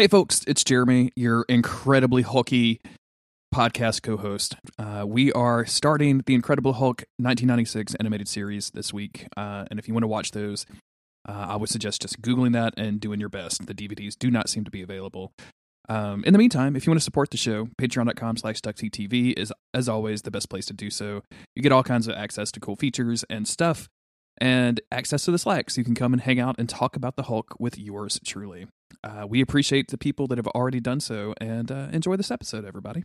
Hey, folks, it's Jeremy, your incredibly hulky podcast co host. Uh, we are starting the Incredible Hulk 1996 animated series this week. Uh, and if you want to watch those, uh, I would suggest just Googling that and doing your best. The DVDs do not seem to be available. Um, in the meantime, if you want to support the show, patreon.com slash TV is, as always, the best place to do so. You get all kinds of access to cool features and stuff, and access to the Slack so you can come and hang out and talk about the Hulk with yours truly. Uh, we appreciate the people that have already done so, and uh, enjoy this episode, everybody.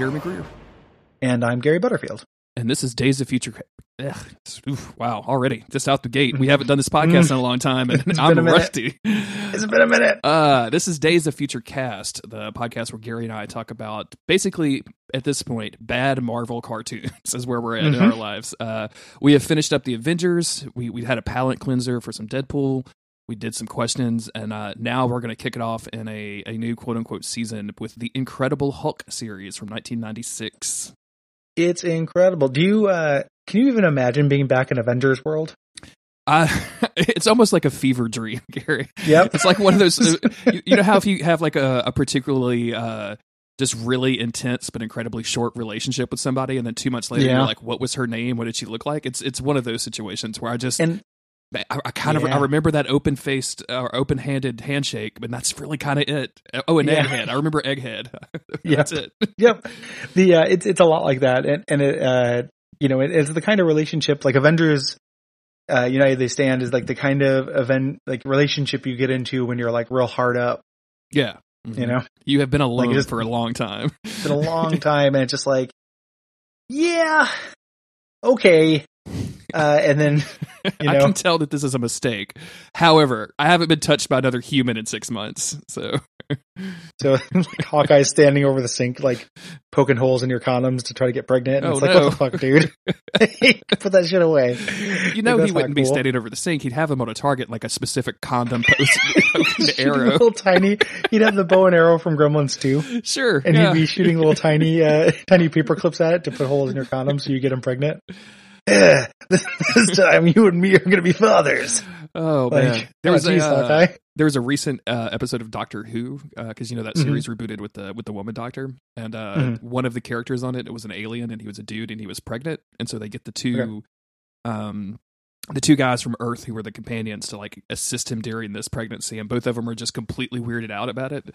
Jeremy Greer. And I'm Gary Butterfield. And this is Days of Future. Ugh, oof, wow, already just out the gate. We haven't done this podcast in a long time, and I'm rusty. It's been a minute. Uh, this is Days of Future Cast, the podcast where Gary and I talk about basically at this point bad Marvel cartoons is where we're at mm-hmm. in our lives. Uh, we have finished up the Avengers. We we had a palate cleanser for some Deadpool. We did some questions, and uh, now we're going to kick it off in a, a new quote unquote season with the Incredible Hulk series from 1996. It's incredible. Do you uh, can you even imagine being back in Avengers world? Uh, it's almost like a fever dream, Gary. Yep. It's like one of those. You, you, know how if you have like a, a particularly uh, just really intense but incredibly short relationship with somebody, and then two months later yeah. you're like, "What was her name? What did she look like?" It's it's one of those situations where I just and I, I kind yeah. of I remember that open faced or uh, open handed handshake, but that's really kind of it. Oh, and yeah. Egghead. I remember Egghead. that's it. yep. The uh, it's it's a lot like that, and and it uh, you know it, it's the kind of relationship like Avengers. Uh, United They Stand is like the kind of event like relationship you get into when you're like real hard up. Yeah. Mm-hmm. You know, you have been alone like for a long time. been a long time, and it's just like, yeah, okay. Uh, and then you know? I can tell that this is a mistake. However, I haven't been touched by another human in six months, so so like, Hawkeye's standing over the sink, like poking holes in your condoms to try to get pregnant. And oh, it's like, no. what the fuck, dude? Put that shit away. You know, like, he wouldn't cool. be standing over the sink. He'd have them on a target, like a specific condom post arrow. Little tiny. He'd have the bow and arrow from Gremlins too. Sure, and yeah. he'd be shooting little tiny, uh, tiny paper clips at it to put holes in your condoms so you get him pregnant. Yeah, this time you and me are going to be fathers. Oh like, man, there was, a, uh, there was a recent uh, episode of Doctor Who because uh, you know that mm-hmm. series mm-hmm. rebooted with the with the woman doctor, and uh, mm-hmm. one of the characters on it it was an alien, and he was a dude, and he was pregnant, and so they get the two, okay. um, the two guys from Earth who were the companions to like assist him during this pregnancy, and both of them are just completely weirded out about it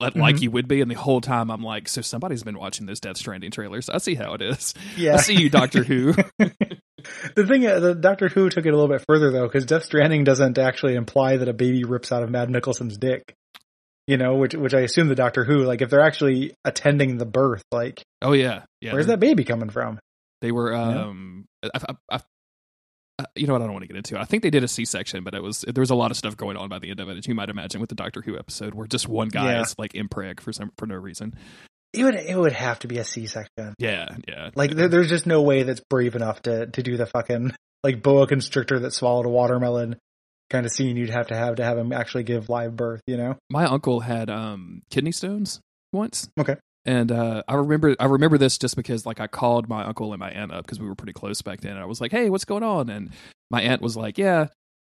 like mm-hmm. you would be. And the whole time I'm like, so somebody's been watching those Death Stranding trailers. I see how it is. Yeah. I see you, Doctor Who. the thing, uh, the Doctor Who took it a little bit further though, because Death Stranding doesn't actually imply that a baby rips out of Mads Mikkelsen's dick. You know, which which I assume the Doctor Who, like if they're actually attending the birth, like, oh yeah, yeah, where's that baby coming from? They were, um, yeah. I, I, I, uh, you know what? I don't want to get into. it. I think they did a C-section, but it was there was a lot of stuff going on by the end of it, as you might imagine, with the Doctor Who episode, where just one guy yeah. is like impreg for some for no reason. It would it would have to be a C-section. Yeah, yeah. Like there, there's just no way that's brave enough to to do the fucking like boa constrictor that swallowed a watermelon kind of scene you'd have to have to have him actually give live birth. You know, my uncle had um kidney stones once. Okay. And uh, I remember I remember this just because like I called my uncle and my aunt up because we were pretty close back then. And I was like, "Hey, what's going on?" And my aunt was like, "Yeah,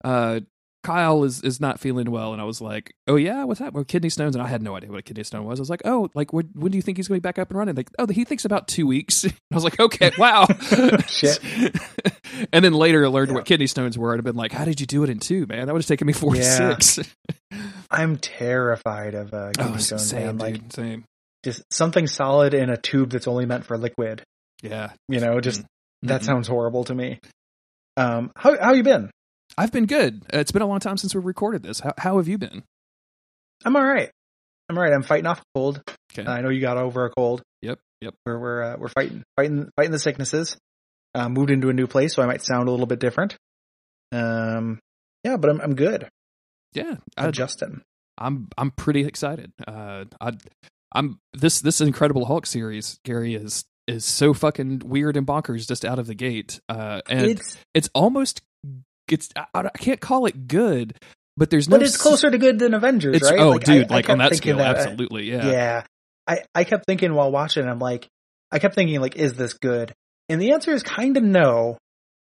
uh, Kyle is is not feeling well." And I was like, "Oh yeah, what's that? Well, kidney stones." And I had no idea what a kidney stone was. I was like, "Oh, like when, when do you think he's going to be back up and running?" Like, "Oh, he thinks about two weeks." I was like, "Okay, wow." Shit. and then later I learned yeah. what kidney stones were. I'd have been like, "How did you do it in two, man? That would have taken me four yeah. to six. I'm terrified of uh, kidney oh, stones. Same, man. Dude, same just something solid in a tube that's only meant for liquid. Yeah. You know, just Mm-hmm. that sounds horrible to me. Um, how how you been? I've been good. Uh, It's been a long time since we recorded this. How, how have you been? I'm all right. I'm all right. I'm fighting off a cold. Okay. I know you got over a cold. Yep. Yep. We're we're uh, we're fighting fighting fighting the sicknesses. Uh, moved into a new place, so I might sound a little bit different. Um, yeah, but I'm I'm good. Yeah. I, Adjusting. I'm I'm pretty excited. Uh, I I'm this this Incredible Hulk series. Gary is is so fucking weird and bonkers just out of the gate. Uh, and it's, It's almost it's I, I can't call it good, but there's no. but it's closer to good than Avengers, It's right? oh, Like, dude, I like on that scale, that- absolutely, yeah. yeah. I, I kept thinking while watching, I'm like, I kept thinking like, is this good? And the answer is kind of no,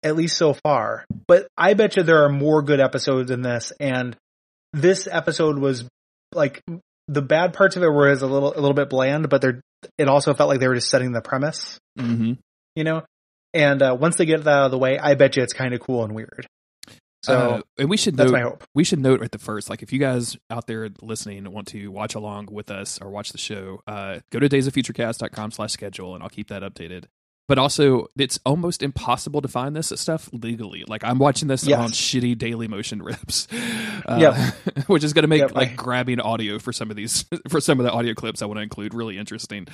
at least so far. But I bet you there are more good episodes in this, and this episode was like the bad parts of it were is a little a little bit bland, but they're it also felt like they were just setting the premise, hmm you know. And uh, once they get that out of the way, I bet you it's kind of cool and weird. So Uh, and we should note we should note at the first, like if you guys out there listening want to watch along with us or watch the show, uh, go to daysoffuturecast.com slash schedule and I'll keep that updated. But also, it's almost impossible to find this stuff legally. Like I'm watching this Yes. on shitty Daily Motion rips, uh, Yep. which is going to make Yep, like I- grabbing audio for some of these for some of the audio clips I want to include really interesting.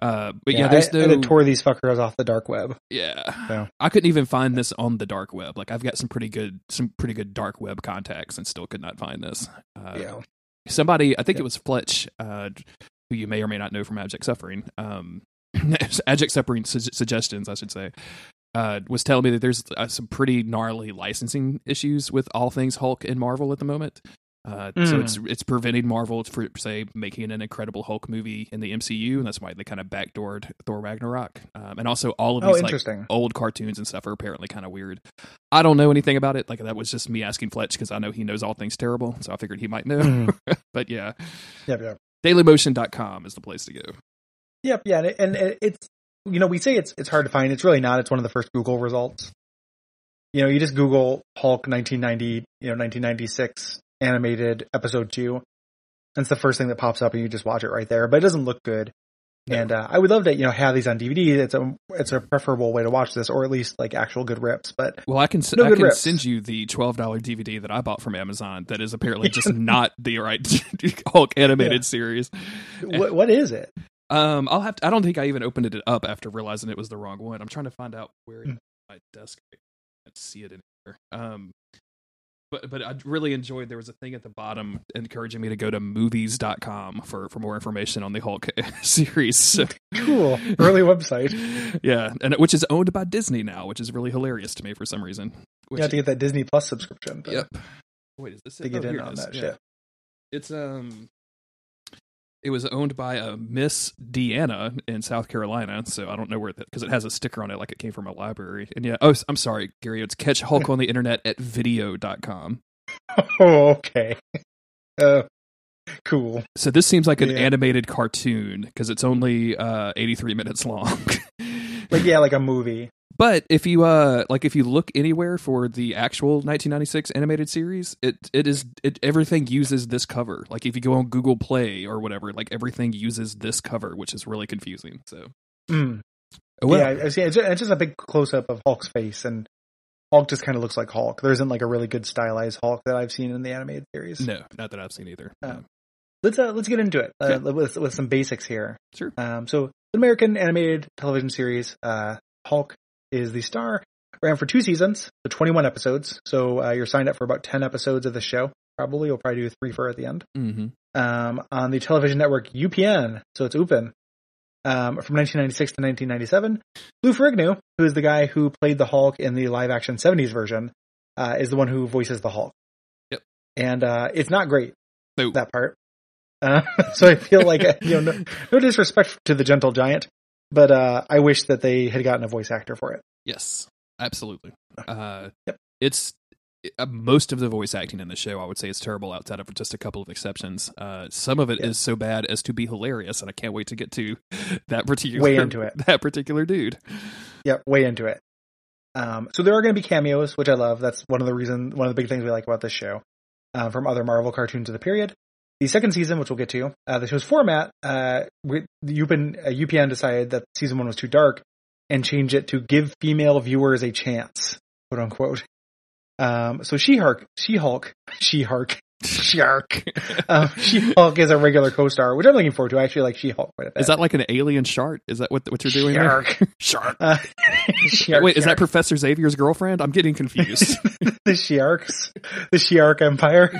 Uh, but yeah, Yeah, there's I, I no to tore these fuckers off the dark web. yeah. So. I couldn't even find this on the dark web. Like I've got some pretty good some pretty good dark web contacts and still could not find this. Uh, yeah. Somebody, I think Yeah. it was Fletch, uh, who you may or may not know from Abject Suffering. Um, Abject Suffering su- suggestions, I should say. Uh, was telling me that there's uh, some pretty gnarly licensing issues with all things Hulk and Marvel at the moment. Uh, So Mm. it's it's preventing Marvel for say making an Incredible Hulk movie in the MCU, and that's why they kind of backdoored Thor Ragnarok. Um, and also all of Oh, these like interesting. old cartoons and stuff are apparently kind of weird. I don't know anything about it. Like that was just me asking Fletch because I know he knows all things terrible, so I figured he might know. Mhm. but yeah, Yep, yep. dailymotion.com is the place to go. Yep, yeah, and, it, and it, it's you know we say it's it's hard to find. It's really not. It's one of the first Google results. You know, you just Google Hulk 1990, you know, 1996 animated episode two, and it's the first thing that pops up, and you just watch it right there. But it doesn't look good. And uh, I would love to, you know, have these on DVD. It's a it's a preferable way to watch this, or at least like actual good rips. But Well, I can No I can rips. send you the twelve dollar DVD that I bought from Amazon. That is apparently just not the right Hulk animated Yeah. series. what what is it? Um, I'll have to. I don't think I even opened it up after realizing it was the wrong one. I'm trying to find out where Hmm. my desk. I can't see it anywhere. Um, but but I really enjoyed. There was a thing at the bottom encouraging me to go to movies.com for for more information on the Hulk series. So, Cool, early website. yeah, and which is owned by Disney now, which is really hilarious to me for some reason. Which, You have to get that Disney Plus subscription. but Yep. Wait, is this To it? get Oh, in on that Yeah. shit. It's um it was owned by a Miss Deanna in South Carolina, so I don't know where that because it has a sticker on it like it came from a library. And yeah, oh, I'm sorry, Gary. It's catch Hulk on the internet at video.com. Oh, okay. Uh, cool. So this seems like an Yeah. animated cartoon because it's only uh 83 minutes long. Like yeah, like a movie. But if you uh like if you look anywhere for the actual 1996 animated series, it it is it everything uses this cover. Like if you go on Google Play or whatever, like everything uses this cover, which is really confusing. So Mm. well, yeah, It's just, it's just a big close up of Hulk's face, and Hulk just kind of looks like Hulk. There isn't like a really good stylized Hulk that I've seen in the animated series. no, not that I've seen either. No. Let's uh, let's get into it uh, Yeah. with with some basics here. Sure. Um, so the American animated television series, uh, Hulk is the star. Ran for two seasons, the 21 episodes. So uh, you're signed up for about 10 episodes of the show. Probably you'll probably do three for at the end. Mm-hmm. um, on the television network UPN, so it's UPN, um, from 1996 to 1997. Lou Ferrigno, who is the guy who played the Hulk in the live action 70s version, uh, is the one who voices the Hulk. Yep. And uh, it's not great, No. that part. Uh, so I feel like, you know, no, no disrespect to the Gentle Giant, but uh, I wish that they had gotten a voice actor for it. Yes, absolutely. Uh, Yep. It's uh, most of the voice acting in the show. I would say is terrible, outside of just a couple of exceptions. Uh, some of it is so bad as to be hilarious, and I can't wait to get to that particular Way into it. That particular dude. Yep, way into it. Um, so there are going to be cameos, which I love. That's one of the reason, one of the big things we like about this show, uh, from other Marvel cartoons of the period. The second season, which we'll get to, uh, the show's format, uh, with UPN, uh, UPN decided that season one was too dark and changed it to give female viewers a chance, quote unquote. Um, so She-Hulk, She-Hulk, She-Hulk, Shark. um, She-Hulk is a regular co-star, which I'm looking forward to. I actually like a bit. Is that like an alien shark? Is that what what you're doing Shark. there? Shark. Uh, Shark, Wait, is that Professor Xavier's girlfriend? I'm getting confused. the Shiarks, the Shiark Empire.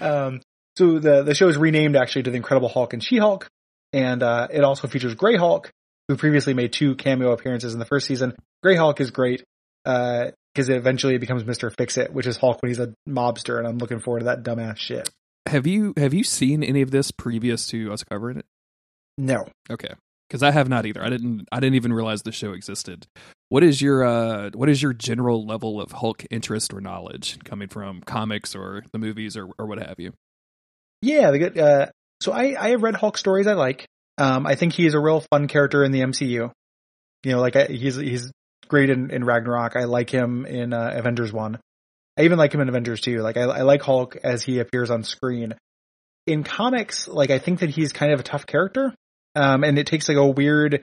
um, so the the show is renamed actually to the Incredible Hulk and She Hulk, and uh, it also features Grey Hulk, who previously made two cameo appearances in the first season. Grey Hulk is great because it eventually it becomes Mister Fix It, which is Hulk when he's a mobster, and I'm looking forward to that dumbass shit. have you have you seen any of this previous to us covering it? No, Okay, because I have not either. I didn't. I didn't even realize the show existed. What is your uh What is your general level of Hulk interest or knowledge coming from comics or the movies or or what have you? Yeah, the good. Uh, so I I have read Hulk stories I like. Um, I think he's a real fun character in the MCU. You know, like I, he's he's great in, in Ragnarok. I like him in uh, Avengers one. I even like him in Avengers two. Like I, I like Hulk as he appears on screen. In comics, like I think that he's kind of a tough character, um, and it takes like a weird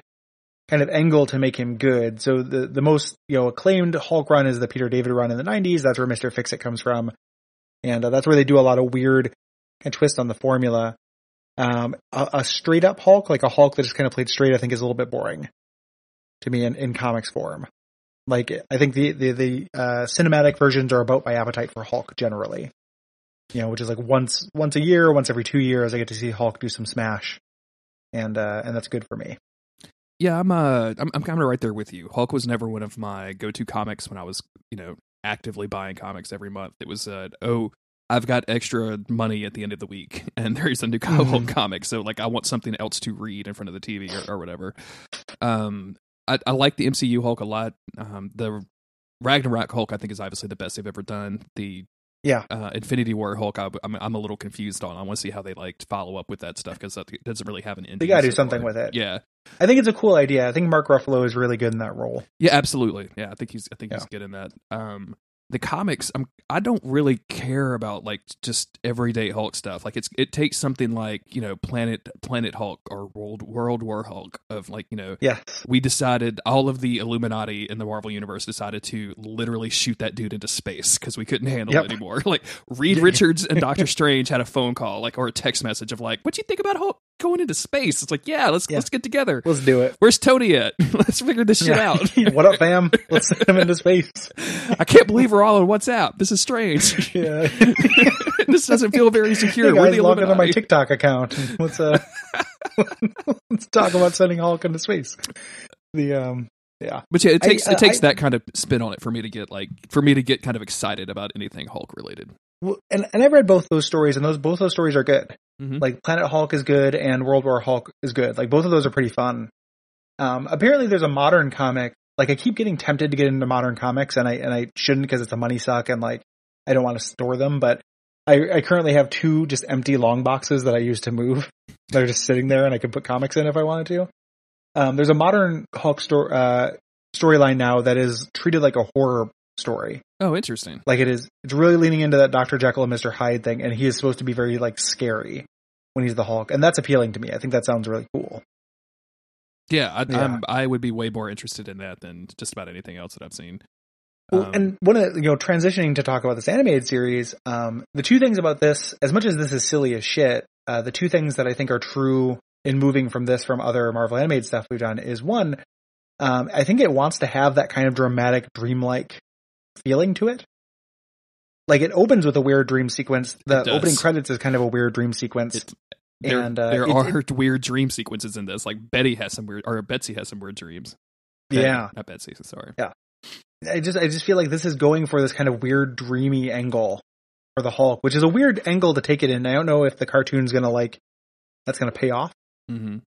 kind of angle to make him good. So the the most you know acclaimed Hulk run is the Peter David run in the '90s. That's where Mister Fix It comes from, and uh, that's where they do a lot of weird and twist on the formula. Um, a, a straight up Hulk, like a Hulk that just kind of played straight, I think is a little bit boring to me in, in comics form. Like, I think the, the, the, uh, cinematic versions are about my appetite for Hulk generally. You know, which is like once, once a year, once every two years, I get to see Hulk do some smash. And, uh, and that's good for me. Yeah, I'm uh I'm I'm kind of right there with you. Hulk was never one of my go-to comics when I was, you know, actively buying comics every month. It was uh oh, I've got extra money at the end of the week and there's a new Mhm. Hulk comic, so like I want something else to read in front of the TV or, or whatever. Um I I like the MCU Hulk a lot. Um the Ragnarok Hulk I think is obviously the best they've ever done. The Yeah. uh, Infinity War Hulk, I, I'm I'm a little confused on. I want to see how they like follow up with that stuff because that doesn't really have an end. They gotta do something with it. Yeah, I think it's a cool idea. I think Mark Ruffalo is really good in that role. Yeah, absolutely. Yeah, I think he's I think he's good in that. Um the comics, I'm I don't really care about like just everyday Hulk stuff. Like it's it takes something like, you know, Planet Planet Hulk or World World War Hulk of like, you know, Yes. we decided all of the Illuminati in the Marvel universe decided to literally shoot that dude into space because we couldn't handle Yep. it anymore. Like Reed Richards and Doctor Strange had a phone call, like or a text message of like, "What do you think about Hulk going into space?" It's like, yeah, let's Yeah. let's get together. Let's do it. Where's Tony at? let's figure this shit Yeah. out. what up, fam? Let's send him into space. I can't believe we're all on WhatsApp. This is strange. Yeah. this doesn't feel very secure. Hey we're guys, log into my TikTok account. Let's uh, let's talk about sending Hulk into space. The um, yeah, But yeah, it I- takes uh, it takes I- that kind of spin on it for me to get like for me to get kind of excited about anything Hulk related. well, and and I've read both those stories, and those both those stories are good. Mhm. Like Planet Hulk is good, and World War Hulk is good. Like both of those are pretty fun. Um, apparently there's a modern comic. Like I keep getting tempted to get into modern comics, and I and I shouldn't because it's a money suck, and like I don't want to store them. But I, I currently have two just empty long boxes that I use to move. They're just sitting there, and I can put comics in if I wanted to. Um, there's a modern Hulk story uh, storyline now that is treated like a horror story. Oh, interesting. Like it is, it's really leaning into that Dr. Jekyll and Mr. Hyde thing, and he is supposed to be very like scary when he's the Hulk, and that's appealing to me. I think that sounds really cool. Yeah, I, Yeah. I'm, I would be way more interested in that than just about anything else that I've seen. Well, Um, and one of you know transitioning to talk about this animated series, um, the two things about this, as much as this is silly as shit, uh, the two things that I think are true in moving from this from other Marvel animated stuff we've done is one, um, I think it wants to have that kind of dramatic, dreamlike feeling to it. Like it opens with a weird dream sequence. The opening credits is kind of a weird dream sequence. It- there, and uh, there it- are it- weird dream sequences in this. Like Betty has some weird, or Betsy has some weird dreams. Betty, yeah, not Betsy. Sorry. Yeah, I just I just feel like this is going for this kind of weird dreamy angle for the Hulk, which is a weird angle to take it in. I don't know if the cartoon's gonna like that's gonna pay off Mm-hmm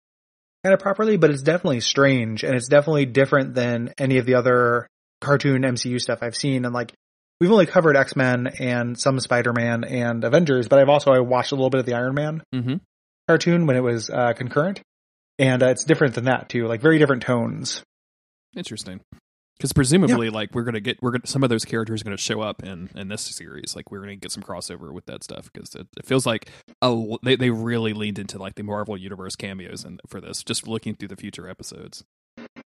kind of properly, but it's definitely strange and it's definitely different than any of the other cartoon MCU stuff I've seen. And like we've only covered X Men and some Spider Man and Avengers, but I've also I watched a little bit of the Iron Man hmm cartoon when it was uh, concurrent, and uh, it's different than that too. Like very different tones. Interesting. because presumably like we're gonna get we're gonna some of those characters are gonna show up in in this series like we're gonna get some crossover with that stuff because it, it feels like a, they, they really leaned into like the marvel universe cameos and for this just looking through the future episodes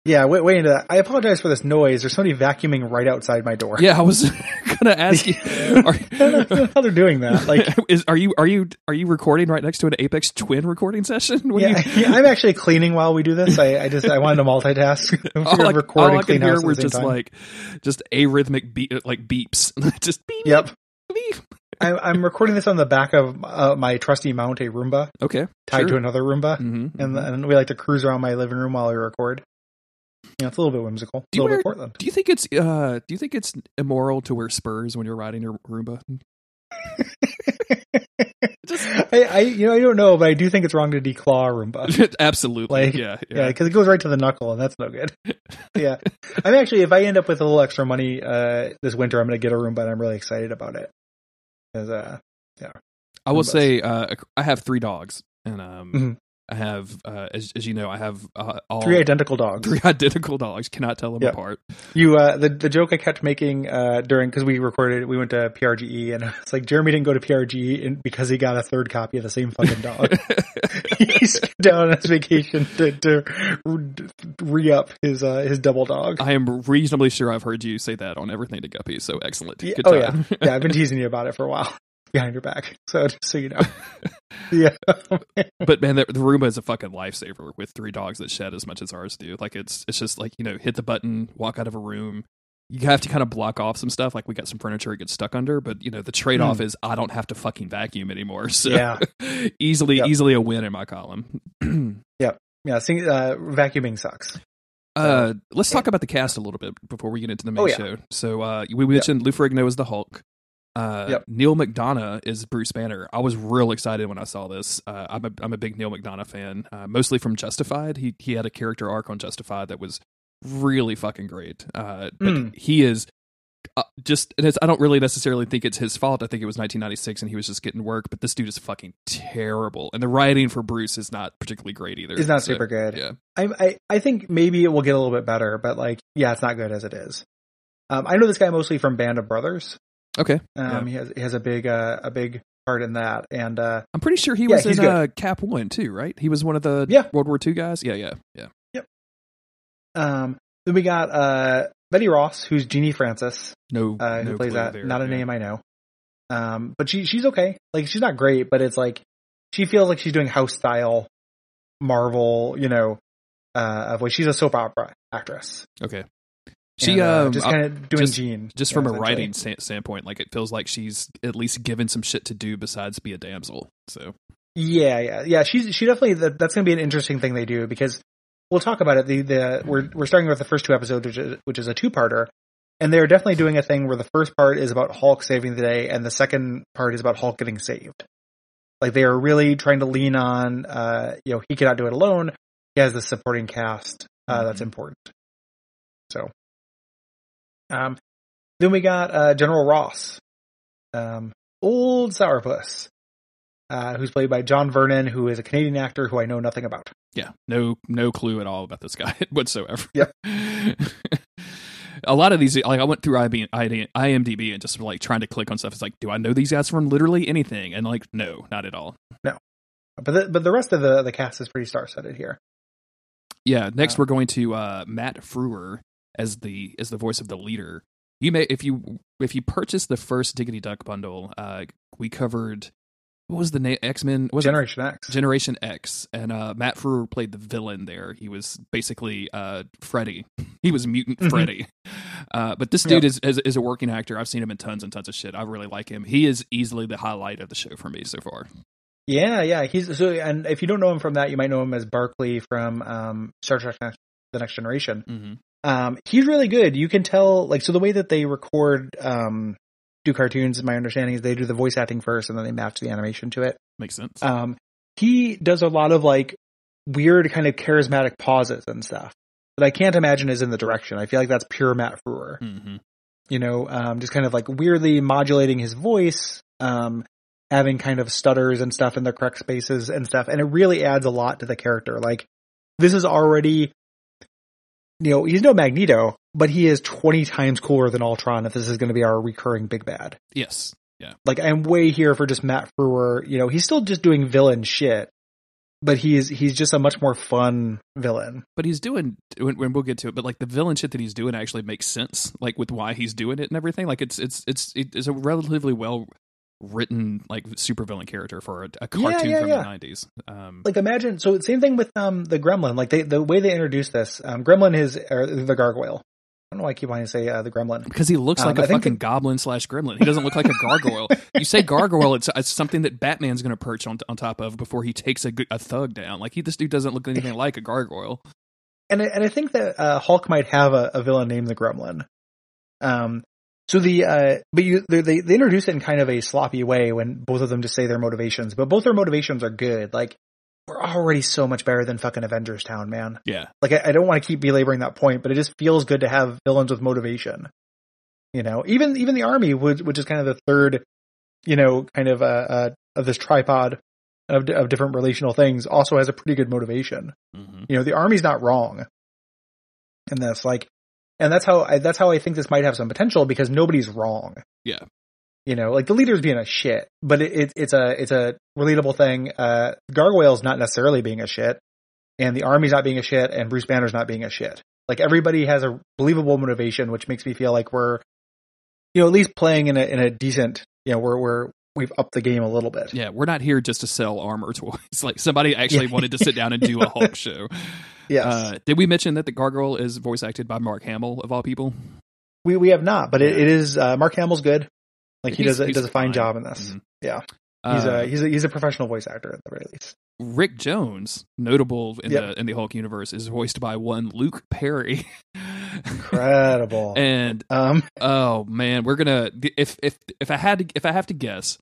Yeah, wait, wait into that. I apologize for this noise. There's somebody vacuuming right outside my door. yeah i was gonna ask you are, I don't know how they're doing that. Like, is are you are you are you recording right next to an Aphex Twin recording session What yeah, you, yeah, I'm actually cleaning while we do this. I, I just I wanted to multitask. all, I, record all I clean can hear house at were just time. like just arrhythmic beat like beeps just beep Yep. beep I'm, I'm recording this on the back of uh, my trusty mount, a Roomba, okay tied to another Roomba, hmm and and we like to cruise around my living room while we record. Yeah, it's a little bit whimsical. Do you wear-. Do you think it's uh do you think it's immoral to wear spurs when you're riding your Roomba? Just I, I, you know, I don't know, but I do think it's wrong to declaw a Roomba. absolutely. Like, yeah, Yeah, yeah. because it goes right to the knuckle, and that's no good. yeah, I'm actually, if I end up with a little extra money uh, this winter, I'm going to get a Roomba, and I'm really excited about it. 'Cause, uh, yeah, I will Roombas. say uh I have 3 dogs and um Mhm. I have uh as, as you know I have uh, all three identical dogs. three identical dogs. Cannot tell them apart. You, uh, the the joke I kept making uh, during because we recorded, we went to PRGE, and it's like Jeremy didn't go to PRGE in, because he got a third copy of the same fucking dog. He's down on his vacation to, to re up his uh, his double dog. I am reasonably sure I've heard you say that on everything to Guppy, so excellent. Yeah, oh job. yeah, I've been teasing you about it for a while behind your back. So just so you know, yeah, but man, the, the Roomba is a fucking lifesaver with three dogs that shed as much as ours do. Like it's it's just like you know, hit the button, walk out of a room. You have to kind of block off some stuff. Like we got some furniture it gets stuck under, but you know the trade off is I don't have to fucking vacuum anymore. So Yeah. easily Yep. easily a win in my column. yeah. Sing, uh, vacuuming sucks. Uh, let's talk about the cast a little bit before we get into the main Oh, yeah. show. So uh, we mentioned Lou Ferrigno as the Hulk. Uh, Yep. Neal McDonough is Bruce Banner. I was real excited when I saw this. Uh, I'm a I'm a big Neal McDonough fan, uh, mostly from Justified. He he had a character arc on Justified that was really fucking great. Uh, but Mm. he is uh, just and it's, I don't really necessarily think it's his fault. I think it was 1996 and he was just getting work. But this dude is fucking terrible, and the writing for Bruce is not particularly great either. It's not So, super good. Yeah. I, I I think maybe it will get a little bit better, but like, yeah, it's not good as it is. Um, I know this guy mostly from Band of Brothers. Okay. Um, he has he has a big uh, a big part in that, and uh, I'm pretty sure he Yeah, was in uh, Cap One too, right? He was one of the Yeah. World War II guys. Yeah, yeah, yeah. Yep. Um, then we got uh, Betty Ross, who's Genie Francis, No, uh, no plays clue that. there, Not a yeah. name I know. Um, but she she's okay. Like she's not great, but it's like she feels like she's doing house style Marvel, you know, uh, of like she's a soap opera actress. Okay. She And, uh, um just uh, kind of doing just- Jean, just yeah, from a writing sta- standpoint, like it feels like she's at least given some shit to do besides be a damsel. So Yeah, yeah, yeah. She's she definitely that, that's going to be an interesting thing they do because we'll talk about it. The the we're we're starting with the first two episodes, which is which is a two parter, and they're definitely doing a thing where the first part is about Hulk saving the day, and the second part is about Hulk getting saved. Like they are really trying to lean on, uh, you know, he cannot do it alone. He has the supporting cast uh, that's Mhm. important. So, um, then we got uh, General Ross, um, old sourpuss uh, who's played by John Vernon, who is a Canadian actor who I know nothing about. yeah, no no clue at all about this guy whatsoever. Yep. a lot of these, like I went through IMDb and just like trying to click on stuff. It's like, do I know these guys from literally anything? And like, no, not at all. No, but the, but the rest of the, the cast is pretty star studded here. Yeah. Next, Uh, we're going to uh, Matt Frewer as the as the voice of the leader. You may if you if you purchase the first Diggity Duck bundle, uh, we covered what was the name X Men was it Generation X. Generation X, and uh, Matt Frewer played the villain there. He was basically uh, Freddy. He was Mutant Mhm. Freddy. Uh, but this dude Yeah. is, is is a working actor. I've seen him in tons and tons of shit. I really like him. He is easily the highlight of the show for me so far. yeah, yeah. He's so, and if you don't know him from that, you might know him as Barkley from um, Star Trek: The Next Generation. Mm-hmm. Um, he's really good. You can tell, like, so the way that they record, um, do cartoons, my understanding is they do the voice acting first and then they match the animation to it. Makes sense. Um, he does a lot of like weird kind of charismatic pauses and stuff that I can't imagine is in the direction. I feel like that's pure Matt Frewer. hmm You know, um, just kind of like weirdly modulating his voice, um, having kind of stutters and stuff in the correct spaces and stuff, and it really adds a lot to the character. Like this is already you know, he's no Magneto, but he is 20 times cooler than Ultron if this is going to be our recurring big bad. Yes. Yeah. Like I'm way here for just Matt Frewer. You know, he's still just doing villain shit, but he's he's just a much more fun villain. But he's doing when, when we'll get to it. But like the villain shit that he's doing actually makes sense, like with why he's doing it and everything. Like it's it's it's it's a relatively well written like supervillain character for a, a cartoon yeah, from yeah. the nineties. Um, Like imagine so same thing with um the Gremlin. Like they the way they introduced this, um Gremlin is or the gargoyle. I don't know why I keep wanting to say uh, the Gremlin. because he looks Um, like a I fucking the- goblin slash gremlin. He doesn't look like a gargoyle. you say gargoyle, it's, it's something that Batman's going to perch on on top of before he takes a, a thug down. Like he, this dude doesn't look anything like a gargoyle. and I, and I think that uh, Hulk might have a, a villain named the Gremlin. Um, so the uh, but you they they introduce it in kind of a sloppy way when both of them just say their motivations, but both their motivations are good. Like we're already so much better than fucking Avengers Town, man. Yeah, Like I, I don't want to keep belaboring that point, but it just feels good to have villains with motivation. You know, even even the army, which, which is kind of the third, you know, kind of uh, uh of this tripod of of different relational things, also has a pretty good motivation hmm you know the army's not wrong And that's like and that's how I, that's how i think this might have some potential because nobody's wrong Yeah. you know like the leader's being a shit but it, it, it's a it's a relatable thing uh gargoyle's not necessarily being a shit and the army's not being a shit and bruce banner's not being a shit like everybody has a believable motivation which makes me feel like we're you know at least playing in a in a decent you know we're we're we've upped the game a little bit yeah. We're not here just to sell armor toys. Like somebody actually wanted to sit down and do a Hulk show. Yes Uh, did we mention that the gargoyle is voice acted by Mark Hamill of all people? we we have not but it, it is uh mark hamill's good like he He's- does a, he does a fine fine. job in this Mhm. Yeah. He's Uh, a he's a he's a professional voice actor at the very least. Rick Jones, notable in Yep. the in the Hulk universe, is voiced by one Luke Perry. Incredible. and um, oh man, we're gonna if if if I had to if I have to guess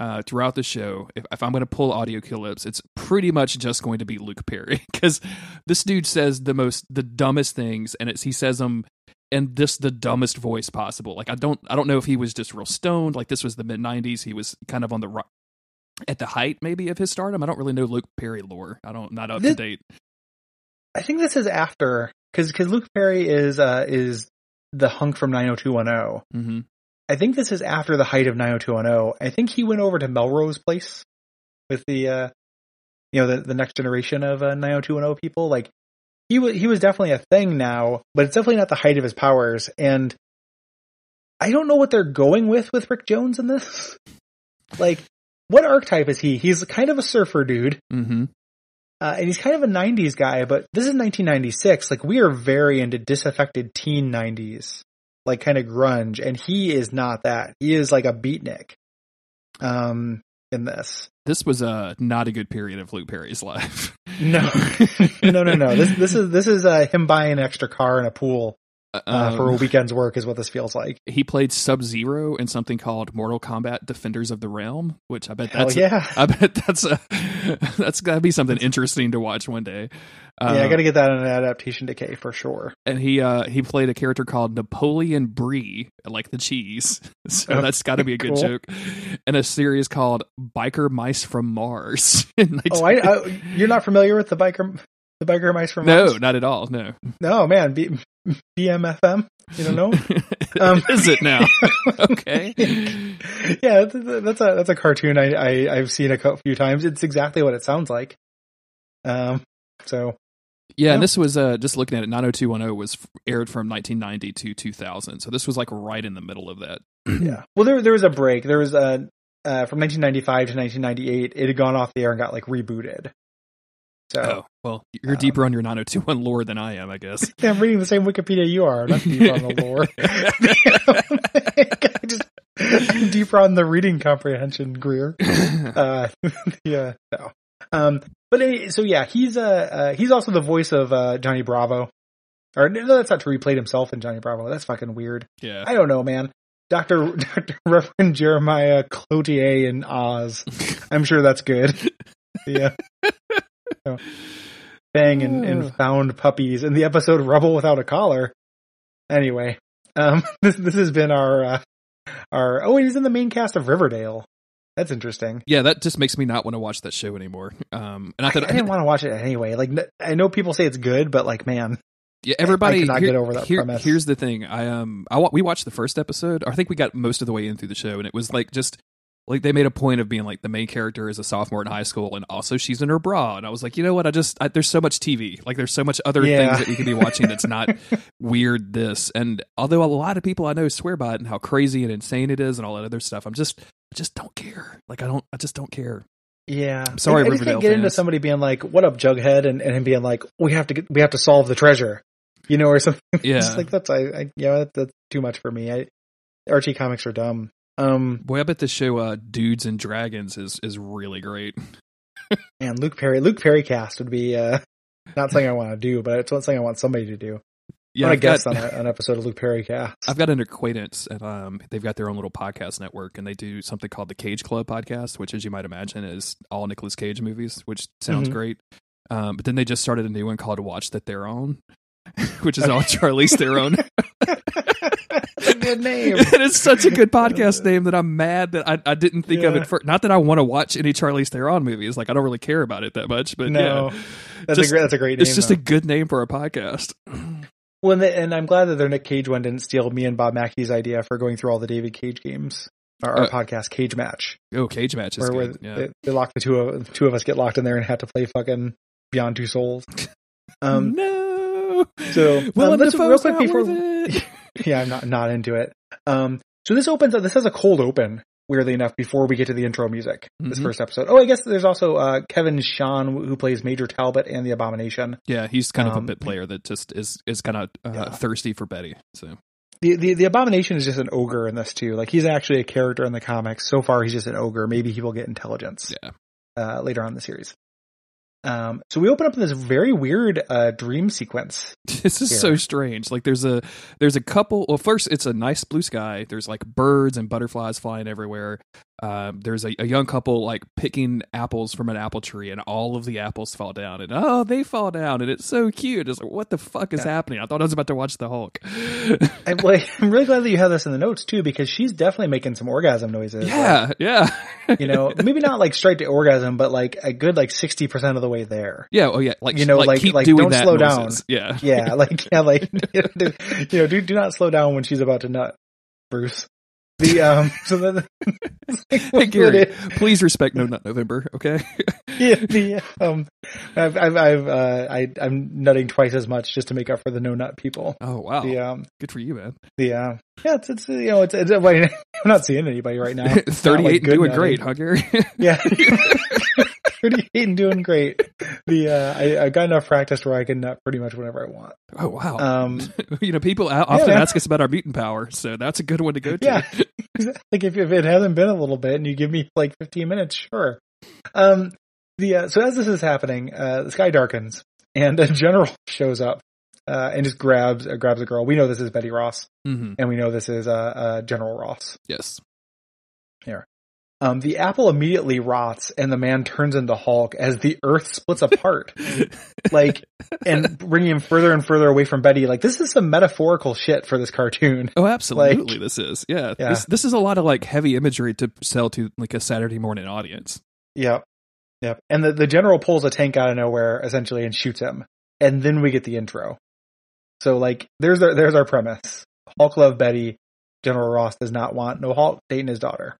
uh, throughout the show, if, if I'm gonna pull audio clips, it's pretty much just going to be Luke Perry because this dude says the most the dumbest things, and it's he says them in this the dumbest voice possible. Like I don't I don't know if he was just real stoned. Like this was the mid '90s, he was kind of on the ro- at the height maybe of his stardom. I don't really know Luke Perry lore. I don't not up to date. I think this is after because because Luke Perry is uh is the hunk from 90210. hmm I think this is after the height of 90210. I think he went over to Melrose Place with the uh you know the the next generation of uh, 90210 people. Like he was he was definitely a thing now, but it's definitely not the height of his powers. And I don't know what they're going with with Rick Jones in this. Like, what archetype is he? He's kind of a surfer dude. hmm Uh, and he's kind of a 90s guy, but this is 1996. Like, we are very into disaffected teen 90s, like kind of grunge, and he is not that. He is like a beatnik, um, in this. This was uh, not a good period of Luke Perry's life. No, no, no, no. This, this is, this is, uh, him buying an extra car and a pool, uh, Um, for a weekend's work is what this feels like. he played Sub Zero in something called Mortal Kombat Defenders of the Realm, which I bet Hell that's yeah. I bet that's a, that's gotta be something interesting to watch one day. yeah, I Um, gotta get that in an adaptation decay for sure. and he uh he played a character called Napoleon Brie, like the cheese. So that's got to be a good cool. joke. In a series called Biker Mice from Mars. Oh, I, I, you're not familiar with the biker, the biker mice from Mars? no, not at all. No, No, man, B- BMFM. You don't know? Um, is it now? okay. yeah, that's, a that's a cartoon I, I I've seen a few times. It's exactly what it sounds like. Um, so Yeah, Yeah. and this was uh, just looking at it. 90210 was aired from 1990 to 2000, so this was like right in the middle of that. yeah, well, there there was a break. There was a uh, from 1995 to 1998. It had gone off the air and got like rebooted. So Oh, well, you're Um, deeper on your 90210 lore than I am, I guess. Yeah, I'm reading the same Wikipedia you are. I'm not deep on the lore. I just I'm deeper on the reading comprehension, Greer. uh yeah no. um but any, so yeah he's uh, uh he's also the voice of uh johnny bravo or no that's not true he played himself in johnny bravo that's fucking weird yeah. i don't know man dr dr reverend jeremiah cloutier in oz i'm sure that's good yeah so, bang and, and found puppies in the episode Rubble without a collar anyway um this this has been our uh our oh he's in the main cast of riverdale that's interesting Yeah, that just makes me not want to watch that show anymore. Um, and I I, thought, I didn't want to watch it anyway. Like, I know people say it's good, but like, man, Yeah, everybody. I could not here- get over that here- premise. Here's the thing. I um, I wa- we watched the first episode. I think we got most of the way in through the show, and it was like just like they made a point of being like the main character is a sophomore in high school, and also she's in her bra. And I was like, you know what? I just I, there's so much TV. Like there's so much other Yeah. things that we could be watching that's not weird. This and although a lot of people I know swear by it and how crazy and insane it is and all that other stuff, I'm just I just don't care. Like I don't I just don't care. Yeah, I'm sorry, I just Riverdale can't get into somebody being like, "What up, Jughead?" and, and him being like, "We have to get, we have to solve the treasure," you know, or something. Yeah. Just like that's I, I yeah, that, that's too much for me. I Archie comics are dumb. Um, Boy, I bet the show uh, Dudes and Dragons is is really great. and Luke Perry, Luke Perry cast would be uh, not something I want to do, but it's something I want somebody to do. Yeah, I guess on a, an episode of Luke Perry cast. I've got an acquaintance, and um, they've got their own little podcast network, and they do something called the Cage Club podcast, which, as you might imagine, is all Nicolas Cage movies, which sounds Mhm. great. Um, but then they just started a new one called Watch That They're On, which is all Charlize Theron. A good name. it's such a good podcast name that I'm mad that I, I didn't think of it. For, not that I want to watch any Charlize Theron movies, like I don't really care about it that much. But no, yeah, that's Just- a great. That's a great name. it's just though. a good name for a podcast. Well, and, I'm glad that their Nick Cage one didn't steal me and Bob Mackey's idea for going through all the David Cage games. Our, our Uh, podcast, Cage Match, Oh, Cage Match is where, where good. Yeah. they, they locked the two of two of us get locked in there and had to play fucking Beyond Two Souls. Um, no. so, um, let's real quick before yeah, I'm not not into it. Um, so this opens up. This has a cold open. Weirdly enough, before we get to the intro music, this Mhm. first episode. Oh, I guess there's also uh, Kevin Schon who plays Major Talbot and the Abomination. Yeah, he's kind of Um, a bit player that just is is kind of uh, Yeah. thirsty for Betty. So The, the the Abomination is just an ogre in this too. Like he's actually a character in the comics. So far, he's just an ogre. Maybe he will get intelligence. Yeah. Uh, later on in the series. Um, so we open up in this very weird uh, dream sequence. this is so strange. Like there's a there's a couple. Well, first it's a nice blue sky. There's like birds and butterflies flying everywhere. Um, there's a, a young couple like picking apples from an apple tree, and all of the apples fall down. And oh, they fall down, and it's so cute. It's like what the fuck is Yeah. happening? I thought I was about to watch the Hulk. I'm, like, I'm really glad that you have this in the notes too, because she's definitely making some orgasm noises. yeah, yeah. You know, maybe not like straight to orgasm, but like a good like sixty percent of the way there. Yeah, oh yeah, like You know, like- keep like, doing don't slow noises. Yeah, Yeah, like yeah, like you know, do do not slow down when she's about to nut, Bruce. The um, so then hey Gary, please respect No Nut November, okay? yeah, the um, I've I've, I've uh, I I'm nutting twice as much just to make up for the no nut people. Oh wow, The um, good for you, man. the uh, yeah, it's it's you know it's it's I'm not seeing anybody right now. Thirty-eight like, doing nutting. great, huh, Gary? Yeah. 38 and doing great. The uh, I, I got enough practice where I can nut pretty much whenever I want. oh wow. Um, you know, people often man. ask us about our mutant power, so that's a good one to go to. Yeah. like if, if it hasn't been a little bit and you give me like 15 minutes, sure. Um, the uh, so as this is happening, uh, the sky darkens and a general shows up uh, and just grabs uh, grabs a girl. We know this is Betty Ross, mm-hmm. and we know this is uh, uh, General Ross. Yes. Um, the apple immediately rots, and the man turns into Hulk as the Earth splits apart. like and bringing him further and further away from Betty. Like this is some metaphorical shit for this cartoon. Oh, absolutely. Like- this is yeah. Yeah. This this is a lot of like heavy imagery to sell to like a Saturday morning audience. Yep, yep. And the the general pulls a tank out of nowhere essentially and shoots him, and then we get the intro. So like there's our there's our premise. Hulk love Betty. General Ross does not want no Hulk dating his daughter.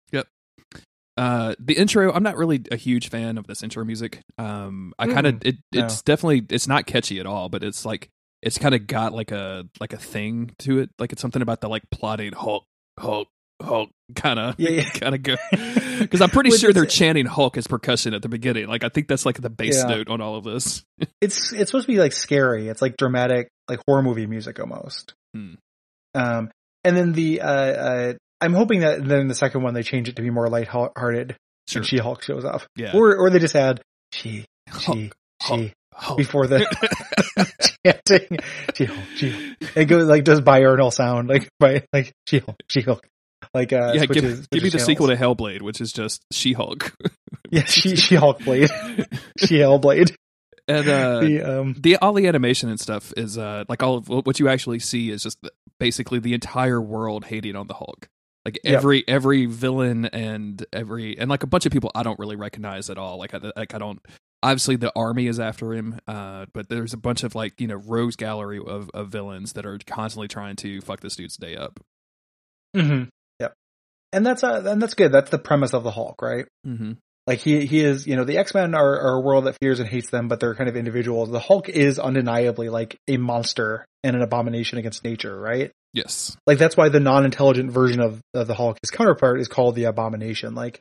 Uh, the intro, I'm not really a huge fan of this intro music. Um, I kind of it No. it's definitely it's not catchy at all, but it's like it's kind of got like a like a thing to it. Like it's something about the like plotting Hulk Hulk Hulk kind of Yeah, yeah. kind of go because I'm pretty sure they're it's- chanting Hulk as percussion at the beginning. Like I think that's like the bass Yeah. note on all of this. it's it's supposed to be like scary. It's like dramatic, like horror movie music almost. Hmm. Um, and then the uh, uh, I'm hoping that then the second one they change it to be more lighthearted Sure, and She Hulk shows up, yeah. or or they just add she she Hulk, she Hulk. before the chanting she Hulk she Hulk. it goes like does biurnal sound like by like she Hulk she Hulk like uh yeah, switches- give, give me switches the sequel to Hellblade, which is just She Hulk. yeah she she Hulk blade she Hellblade and uh, the um the all the animation and stuff is uh like all of what you actually see is just basically the entire world hating on the Hulk. Like Yep. every every villain and every and like a bunch of people I don't really recognize at all. Like I like I don't obviously the army is after him, uh, but there's a bunch of like you know rogues gallery of, of villains that are constantly trying to fuck this dude's day up. Mm-hmm. Yep. And that's uh, and that's good. That's the premise of the Hulk, right? Mm-hmm. Like he he is, you know, the X Men are, are a world that fears and hates them, but they're kind of individuals. The Hulk is undeniably like a monster and an abomination against nature, right? Yes. Like that's why the non-intelligent version of, of the Hulk, his counterpart, is called the Abomination. Like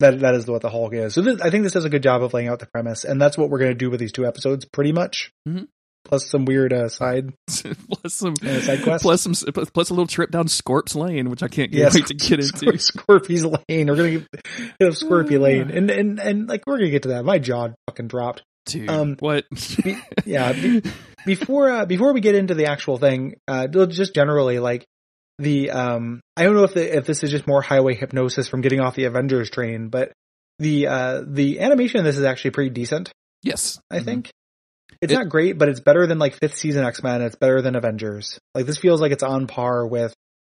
that that is what the Hulk is. So this, I think this does a good job of laying out the premise, and that's what we're going to do with these two episodes, pretty much. Mhm. Plus some weird uh, side plus some uh, side quests. plus some plus a little trip down Scorp's Lane, which I can't Yeah, wait to get into. Scorpy's Lane. We're gonna get, get Scorpy Lane, and and and like we're gonna get to that. My jaw fucking dropped. Dude, Um, what? be- yeah. Be, before uh, before we get into the actual thing, uh, just generally like the um, I don't know if the, if this is just more highway hypnosis from getting off the Avengers train, but the uh the animation in this is actually pretty decent. yes, I Mhm. think it's It- not great, but it's better than like fifth season X Men. It's better than Avengers. Like this feels like it's on par with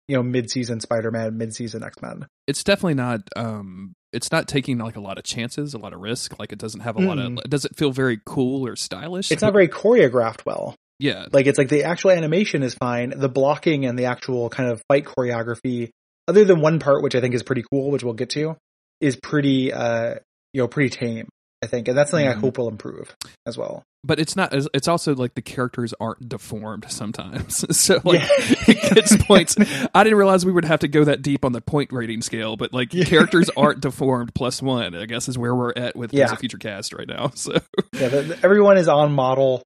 you know mid season Spider Man, mid season X Men. it's definitely not. Um, it's not taking like a lot of chances, a lot of risk. Like it doesn't have a lot of. Mm. It doesn't feel very cool or stylish. It's not very choreographed well. Yeah, Like it's like the actual animation is fine. The blocking and the actual kind of fight choreography, other than one part which I think is pretty cool, which we'll get to, is pretty uh you know pretty tame. I think, and that's something Mhm. I hope will improve as well. but it's not. It's also like the characters aren't deformed sometimes. so like Yeah. it gets points. I didn't realize we would have to go that deep on the point rating scale, but like Yeah. characters aren't deformed plus one. I guess is where we're at with Yeah. Of Future Cast right now. So Yeah, the, the- everyone is on model,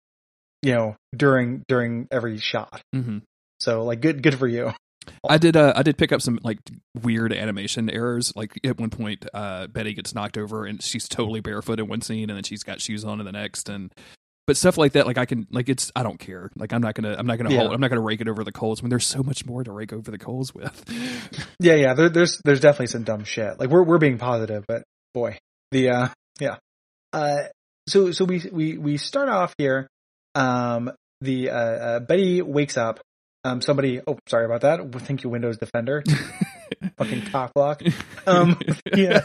you know, during during every shot. Mhm. So like good good for you. I did. Uh, I did pick up some like weird animation errors. Like at one point, uh, Betty gets knocked over and she's totally barefoot in one scene, and then she's got shoes on in the next, and but stuff like that. Like I can like it's. I don't care. Like I'm not gonna. I'm not gonna. Yeah. Hold, I'm not gonna rake it over the coals when there's so much more to rake over the coals with. Yeah, yeah. There, there's there's definitely some dumb shit. Like we're we're being positive, but boy, the uh yeah. Uh, so so we we we start off here. Um, the uh, uh Betty wakes up. Um, somebody. Oh, sorry about that. Thank you, Windows Defender. Fucking cockblock. Um, yeah.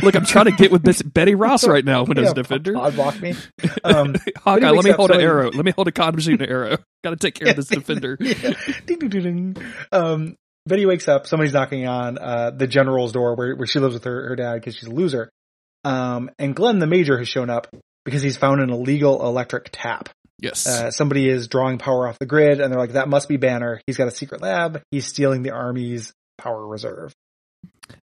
Look, I'm trying to get with this Betty Ross right now. Windows Yeah, Defender. pod block me. Um, Hawkeye, let me hold an arrow. Let me hold a condom shooting arrow. Got to take care of this defender. Yeah. Ding, ding, ding. Um, Betty wakes up. Somebody's knocking on uh, the general's door where, where she lives with her, her dad because she's a loser. Um, and Glenn the major has shown up because he's found an illegal electric tap. Yes. Uh, somebody is drawing power off the grid, and they're like, "That must be Banner. He's got a secret lab. He's stealing the army's power reserve."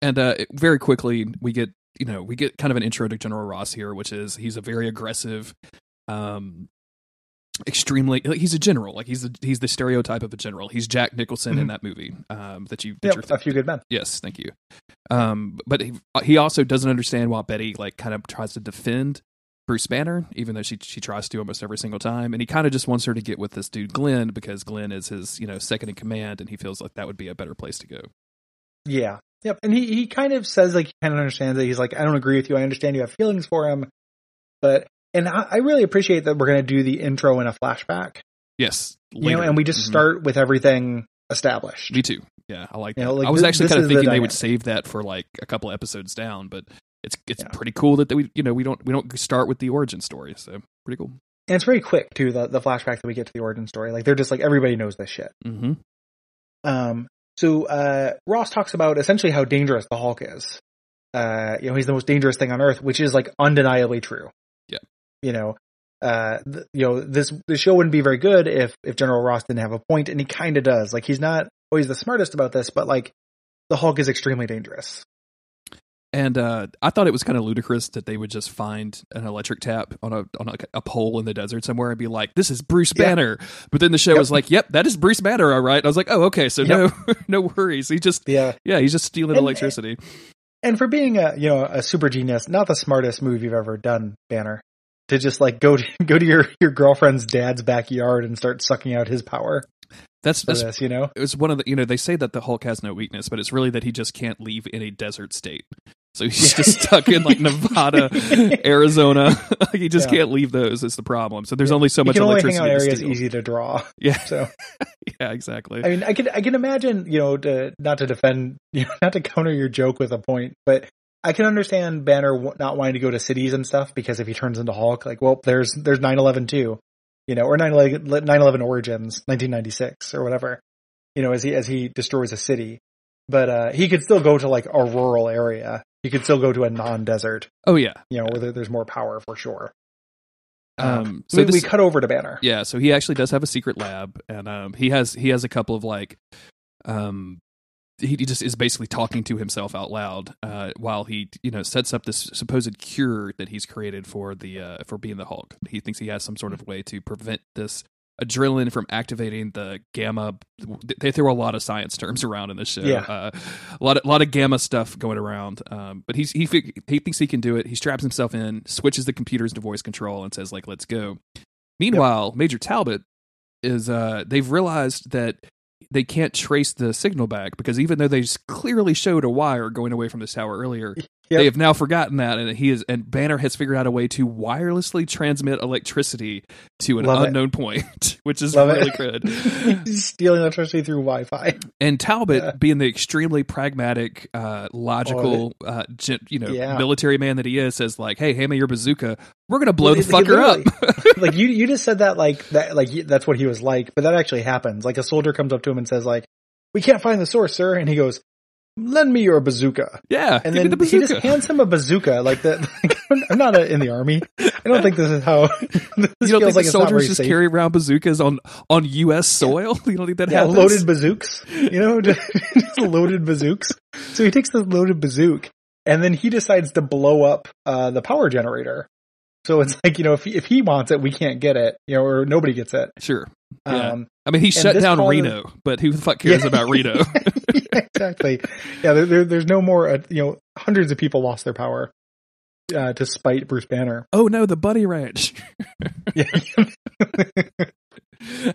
and uh, very quickly we get you know we get kind of an intro to General Ross here, which is he's a very aggressive, um, extremely like, he's a general like he's the he's the stereotype of a general. He's Jack Nicholson in Mhm. that movie um, that you that Yep, a few good men. Yes, thank you. Um, but he, he also doesn't understand why Betty like kind of tries to defend Bruce Banner, even though she she tries to almost every single time, and he kind of just wants her to get with this dude Glenn because Glenn is his you know second in command, and he feels like that would be a better place to go. Yeah. Yep. And he, he kind of says like he kind of understands it. He's like, I don't agree with you. I understand you have feelings for him, but and I, I really appreciate that we're going to do the intro in a flashback. Yes, you know, and we just Mhm. start with everything established. Me too. Yeah, I like You that. know, like, I was actually kind of is the thinking they would save that for like a couple episodes down, but it's it's Yeah. pretty cool that we you know we don't we don't start with the origin story, so pretty cool. And it's very quick too. The the flashback that we get to the origin story, like they're just like everybody knows this shit. Mm-hmm. Um, so uh, Ross talks about essentially how dangerous the Hulk is. Uh, you know, he's the most dangerous thing on Earth, which is like undeniably true. Yeah. You know, uh, th- you know this the show wouldn't be very good if if General Ross didn't have a point, and he kind of does. Like he's not always the smartest about this, but like the Hulk is extremely dangerous. And uh, I thought it was kind of ludicrous that they would just find an electric tap on a on a, a pole in the desert somewhere and be like, "This is Bruce Yeah. Banner." But then the show Yep. was like, "Yep, that is Bruce Banner, all right." And I was like, "Oh, okay, so no no worries. He just Yeah. yeah, he's just stealing And- electricity." And for being a you know a super genius, not the smartest move you've ever done, Banner, to just like go to go to your your girlfriend's dad's backyard and start sucking out his power That's that's this, you know? it was one of the you know they say that the Hulk has no weakness, but it's really that he just can't leave in a desert state. So he's just stuck in like Nevada, Arizona. he just Yeah. can't leave those. Is the problem. So there's only so much can only hang electricity. out areas easy to draw. Yeah, So yeah, exactly. I mean, I can I can imagine you know to not to defend you know not to counter your joke with a point, but I can understand Banner w- not wanting to go to cities and stuff because if he turns into Hulk, like, well, there's there's 9/11 too, you know, or 9/11 9/11 Origins 1996 or whatever, you know, as he as he destroys a city. But uh, he could still go to like a rural area. He could still go to a non-desert, Oh yeah. you know, where there's more power for sure. Um, So so we, we cut over to Banner. yeah, so he actually does have a secret lab, and um, he has he has a couple of like, um, he, he just is basically talking to himself out loud uh, while he you know sets up this supposed cure that he's created for the uh, for being the Hulk. He thinks he has some sort of way to prevent this adrenaline from activating the gamma. They throw a lot of science terms around in this show. Yeah. Uh, a lot of lot of gamma stuff going around. Um, but he's he he thinks he can do it. He straps himself in, switches the computers to voice control, and says like, "Let's go." Meanwhile, Major Talbot is uh they've realized that they can't trace the signal back because even though they clearly showed a wire going away from this tower earlier, Yep. they have now forgotten that, and he is and Banner has figured out a way to wirelessly transmit electricity to an Love it. unknown point, which is Love really it. good. He's stealing electricity through Wi-Fi. And Talbot, Yeah. being the extremely pragmatic, uh, logical, uh, you know, Yeah. military man that he is, says like, "Hey, hand me your bazooka. We're gonna blow Well, the he- he fucker up." like you, you just said that like that, like that's what he was like, but that actually happens. Like a soldier comes up to him and says like, "We can't find the source, sir," and he goes, "Lend me your bazooka." yeah, And then the he just hands him a bazooka. Like that. Like, I'm not a, in the army. I don't think this is how. This you don't think like the it's not very soldiers just safe. carry around bazookas on on U.S. soil? You don't think that yeah, happens? loaded bazooks. You know, just loaded bazooks. So he takes this loaded bazook, and then he decides to blow up uh, the power generator. So it's like you know, if he, if he wants it, we can't get it. You know, or nobody gets it. Sure. Yeah. Um, I mean, he shut down Reno, but who the fuck cares Yeah. about Reno? yeah, exactly. Yeah, there, there, there's no more. Uh, you know, hundreds of people lost their power uh, to spite Bruce Banner. oh no, the Bunny Ranch. Yeah,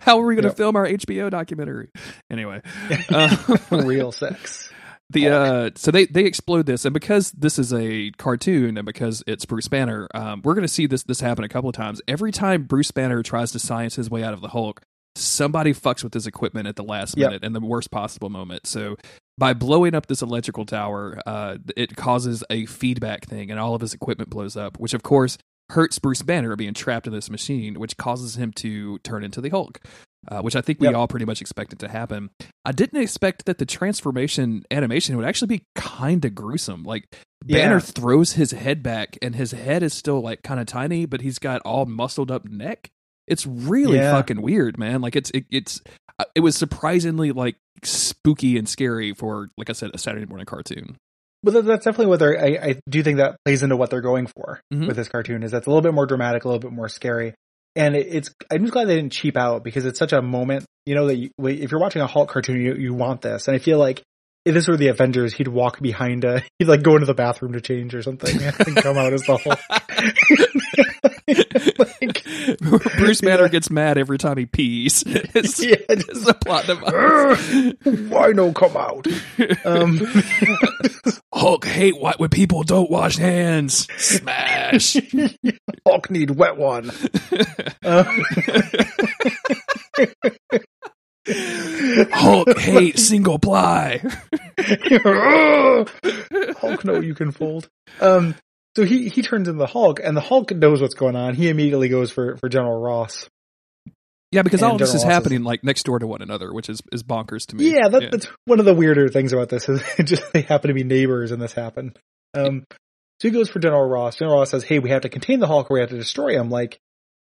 How are we going to Yep. film our HBO documentary? Anyway, uh, real sex. The uh, so they they explode this, and because this is a cartoon, and because it's Bruce Banner, um, we're going to see this this happen a couple of times. Every time Bruce Banner tries to science his way out of the Hulk, somebody fucks with his equipment at the last Yep. minute in the worst possible moment. So by blowing up this electrical tower, uh, it causes a feedback thing, and all of his equipment blows up, which of course hurts Bruce Banner being trapped in this machine, which causes him to turn into the Hulk. Uh, which I think we Yep. all pretty much expected to happen. I didn't expect that the transformation animation would actually be kind of gruesome. Like Banner Yeah. throws his head back, and his head is still like kind of tiny, but he's got all muscled up neck. It's really Yeah. fucking weird, man. Like it's it, it's uh, it was surprisingly like spooky and scary for like I said a Saturday morning cartoon. Well, that's definitely what they're. I, I do think that plays into what they're going for Mhm. with this cartoon. Is that's a little bit more dramatic, a little bit more scary, and it, it's. I'm just glad they didn't cheap out because it's such a moment. You know that you, if you're watching a Hulk cartoon, you you want this, and I feel like if this were the Avengers, he'd walk behind a. He'd like go into the bathroom to change or something and come out as the Hulk. like, Bruce Banner Yeah. gets mad every time he pees. It's, yeah, it's a plot device. why no come out? Um, Hulk hate what when people don't wash hands. Smash. Hulk need wet one. Uh, Hulk hate single ply. Hulk know you can fold. Um, so he he turns into the Hulk, and the Hulk knows what's going on. He immediately goes for for General Ross. Yeah, because And all of this is Ross is- happening like next door to one another, which is is bonkers to me. Yeah, that, that's one of the weirder things about this is it just they happen to be neighbors, and this happened. Um, so he goes for General Ross. General Ross says, "Hey, we have to contain the Hulk, or we have to destroy him. Like,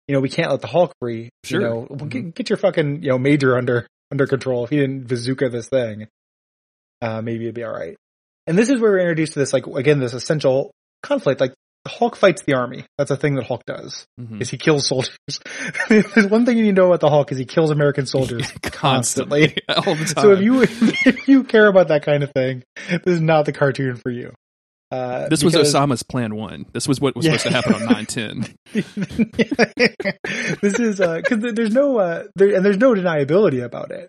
you know, we can't let the Hulk free. Sure. You know, Mhm. get, get your fucking you know major under under control. If he didn't bazooka this thing, uh, maybe it'd be all right." And this is where we're introduced to this, like again, this essential conflict. Like Hulk fights the army. That's a thing that Hulk does. Mhm. Is he kills soldiers? There's one thing you need to know about the Hulk is he kills American soldiers constantly. all the time. So if you if you care about that kind of thing, this is not the cartoon for you. Uh, this was Osama's plan one. This was what was Yeah. supposed to happen on nine ten. this is because there's no uh, there, and there's no deniability about it.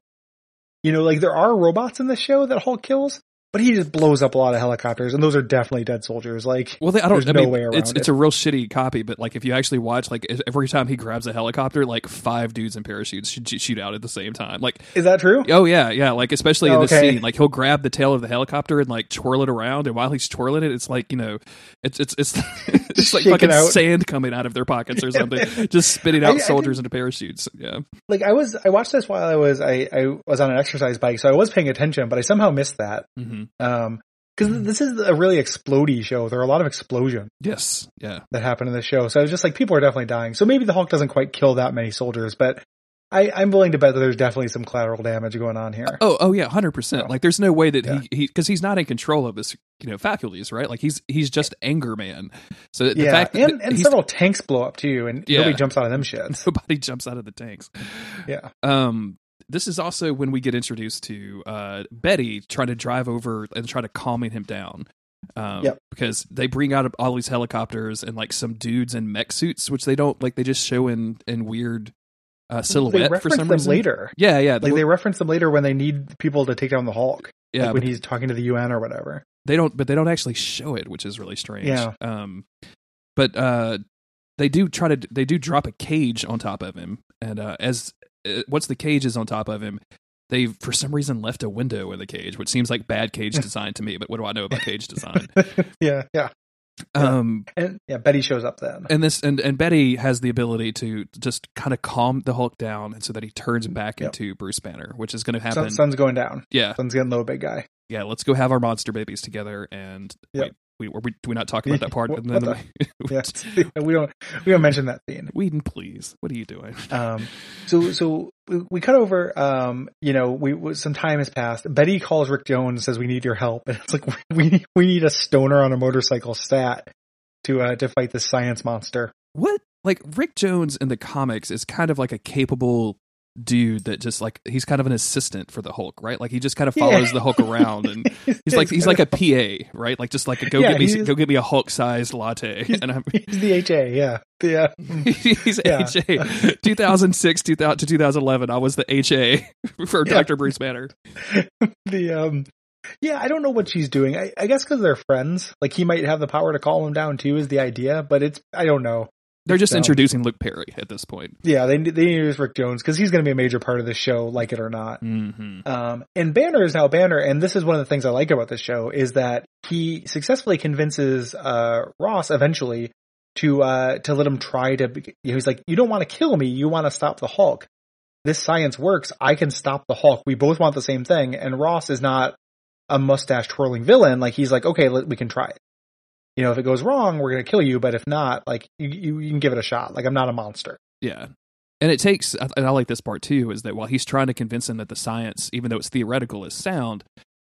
You know, like there are robots in the show that Hulk kills, but he just blows up a lot of helicopters, and those are definitely dead soldiers. Like, Well, they, I don't. There's I no mean, way around it's it. it's a real shitty copy, but like if you actually watch, like every time he grabs a helicopter, like five dudes in parachutes should shoot- out at the same time. Like, is that true? oh yeah, yeah. Like especially in Oh, this okay. scene, like he'll grab the tail of the helicopter and like twirl it around, and while he's twirling it, it's like you know, it's it's it's it's like fucking out. sand coming out of their pockets or something, just spitting out I- I soldiers into parachutes. Yeah, Like, I was, I watched this while I was, I, I was on an exercise bike, so I was paying attention, but I somehow missed that. Mm hmm Um, because this is a really explodey show. There are a lot of explosions yes, yeah. that happen in the show, so I was just like, people are definitely dying. So maybe the Hulk doesn't quite kill that many soldiers, but I, I'm willing to bet that there's definitely some collateral damage going on here. Oh, oh yeah, hundred percent. Like, there's no way that Yeah. he he because he's not in control of his you know faculties, right? Like he's he's just anger man. So the yeah, fact that and, and several tanks blow up too, and Yeah. nobody jumps out of them shits. nobody jumps out of the tanks. Yeah. Um, this is also when we get introduced to uh Betty trying to drive over and try to calming him down. Um, Yep. because they bring out all these helicopters and like some dudes in mech suits, which they don't like. They just show in in weird uh, silhouette for some them reason. later. Yeah, yeah. Like they reference them later when they need people to take down the Hulk. yeah, like when he's talking to the UN or whatever. they don't but they don't actually show it which is really strange Yeah. um but uh they do try to they do drop a cage on top of him and uh as uh, once the cage is on top of him they for some reason left a window in the cage which seems like bad cage design to me but what do i know about cage design yeah, yeah. Um And yeah, Betty shows up then. and this and and betty has the ability to just kind of calm the hulk down and so that he turns back Yep. into bruce banner which is going to happen Sun, sun's going down. yeah Sun's getting low, big guy. yeah let's go have our monster babies together and Yep. wait we, were we, do we not talk about that part and then what we- Yeah, we don't we don't mention that scene. Whedon, please. What are you doing? Um, so so we, we cut over. Um, you know, we some time has passed. Betty calls Rick Jones and says we need your help, and it's like we we need a stoner on a motorcycle stat to uh to fight this science monster. What? Like Rick Jones in the comics is kind of like a capable dude that just like he's kind of an assistant for the Hulk, right? Like he just kind of Yeah. follows the Hulk around and he's like he's like a PA, right? Like just like a, go Yeah, get me go get me a Hulk sized latte, and I'm. He's the HA, yeah, yeah. He's Yeah. HA 2006 2000 to 2011. I was the HA for Yeah. Dr. Bruce Banner. the um yeah i don't know what she's doing i, I guess because they're friends like he might have the power to calm him down too is the idea but it's i don't know They're just So- introducing Luke Perry at this point. yeah they, they use rick jones because he's going to be a major part of the show like it or not. Hmm um and banner is now banner and this is one of the things i like about this show is that he successfully convinces uh ross eventually to uh to let him try to be, he's like you don't want to kill me you want to stop the hulk. This science works i can stop the hulk. We both want the same thing. And ross is not a mustache twirling villain like he's like okay let, we can try it you know if it goes wrong we're going to kill you but if not like you, you, you can give it a shot like i'm not a monster Yeah. And it takes, and I like this part too, is that while he's trying to convince him that the science, even though it's theoretical, is sound,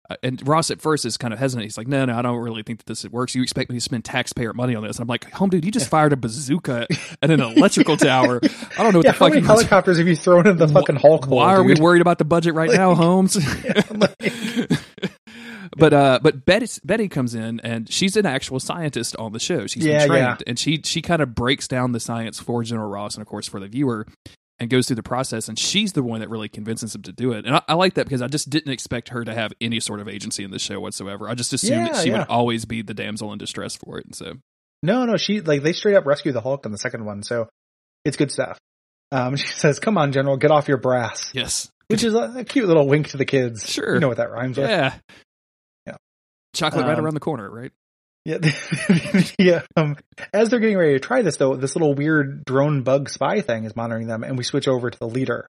uh, and Ross at first is kind of hesitant. He's like, no, no, I don't really think that this works. You expect me to spend taxpayer money on this? And I'm like, home dude, you just fired a bazooka at an electrical tower. I don't know what yeah the how fuck many you helicopters have you thrown in the fucking hulk hole, Why are we worried about the budget right now, Holmes? But uh, but Betty Betty comes in and she's an actual scientist on the show. She's Yeah, been trained, yeah. and she she kind of breaks down the science for General Ross and of course for the viewer, and goes through the process. And she's the one that really convinces him to do it. And I, I like that because I just didn't expect her to have any sort of agency in the show whatsoever. I just assumed Yeah, that she would always be the damsel in distress for it. And so No, no, she like they straight up rescue the Hulk in the second one, so it's good stuff. Um, she says, "Come on, General, get off your brass," yes, which is a, a cute little wink to the kids. Sure. you know what that rhymes with. Yeah. Chocolate right Um, around the corner, right? Yeah, yeah. Um, as they're getting ready to try this, though, this little weird drone bug spy thing is monitoring them, and we switch over to the leader,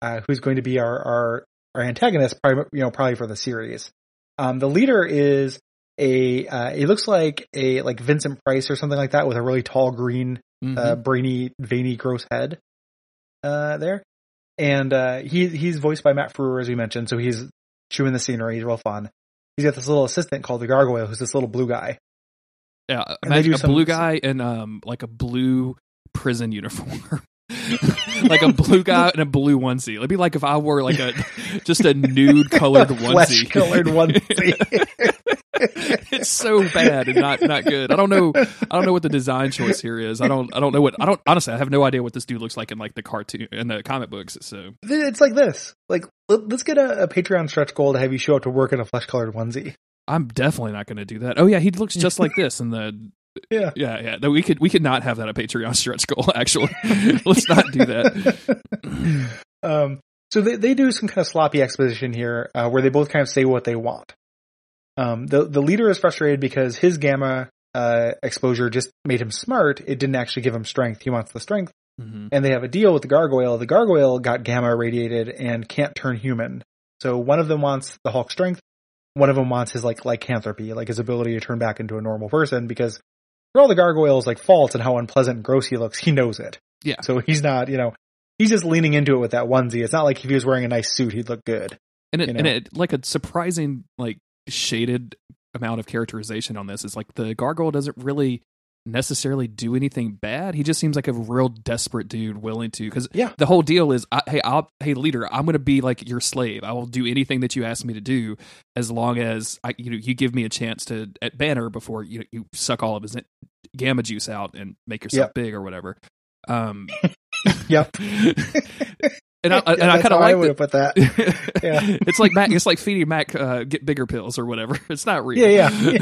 uh, who's going to be our our, our antagonist, probably, you know, probably for the series. Um, the leader is a uh, he looks like a like Vincent Price or something like that with a really tall green Mhm. uh, brainy, veiny, gross head uh, there. And uh, he he's voiced by Matt Frewer, as we mentioned, so he's chewing the scenery. He's real fun. He's got this little assistant called the Gargoyle, who's this little blue guy. Yeah, imagine a some- blue guy in um like a blue prison uniform. like a blue guy in a blue onesie. It'd be like if I wore like a just a nude colored onesie. Flesh colored onesie. it's so bad and not not good. I don't know. I don't know what the design choice here is. I don't. I don't know what. I don't honestly. I have no idea what this dude looks like in like the cartoon in the comic books. So It's like this. Like, let- let's get a, a Patreon stretch goal to have you show up to work in a flesh colored onesie. I'm definitely not going to do that. Oh yeah, he looks just like this in the. Yeah. Yeah, yeah. We could we could not have that a Patreon stretch goal. Actually, let's not do that. um, so they, they do some kind of sloppy exposition here, uh, where they both kind of say what they want. Um, the, the leader is frustrated because his gamma, uh, exposure just made him smart. It didn't actually give him strength. He wants the strength. Mhm. And they have a deal with the gargoyle. The gargoyle got gamma irradiated and can't turn human. So one of them wants the Hulk strength. One of them wants his like lycanthropy, like his ability to turn back into a normal person because for all the gargoyle's like faults and how unpleasant and gross he looks, he knows it. Yeah. So he's not, you know, he's just leaning into it with that onesie. It's not like if he was wearing a nice suit, he'd look good. and it you and it like a surprising like shaded amount of characterization on this is like the gargoyle doesn't really necessarily do anything bad he just seems like a real desperate dude willing to because Yeah. the whole deal is I, hey i'll hey leader i'm gonna be like your slave i will do anything that you ask me to do as long as i you know you give me a chance to at banner before you you suck all of his gamma juice out and make yourself Yep. big or whatever um Yep. and i, and Yeah, I that's kind of I like would put that. Yeah. it's like Mac. It's like feeding Mac uh, get bigger pills or whatever. It's not real. Yeah, yeah.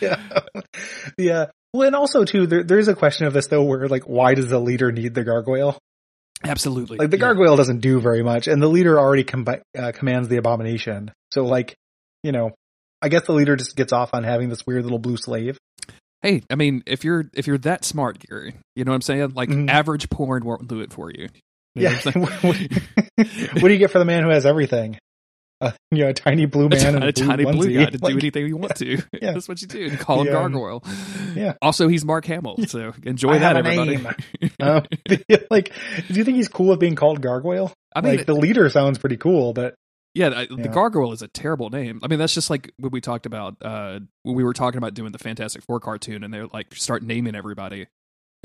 yeah. Yeah. Well, and also too, there, there's a question of this though, where like, why does the leader need the gargoyle? Absolutely. Like the Yeah. gargoyle doesn't do very much, and the leader already com- uh, commands the abomination. So like, you know, I guess the leader just gets off on having this weird little blue slave. Hey, I mean, if you're if you're that smart, Gary, you know what I'm saying? Like Mhm. average porn won't do it for you. You Yeah. what do you get for the man who has everything? Uh, you know, a tiny blue man and a blue tiny blue onesie. guy to Like, do anything you want to. Yeah. That's what you do. Call him um, Gargoyle. yeah. Also, he's Mark Hamill, so enjoy I that, everybody. Um, like, do you think he's cool with being called gargoyle? I mean, like the leader sounds pretty cool, but Yeah, the Yeah. gargoyle is a terrible name. I mean, that's just like what we talked about uh, when we were talking about doing the Fantastic Four cartoon, and they're like start naming everybody,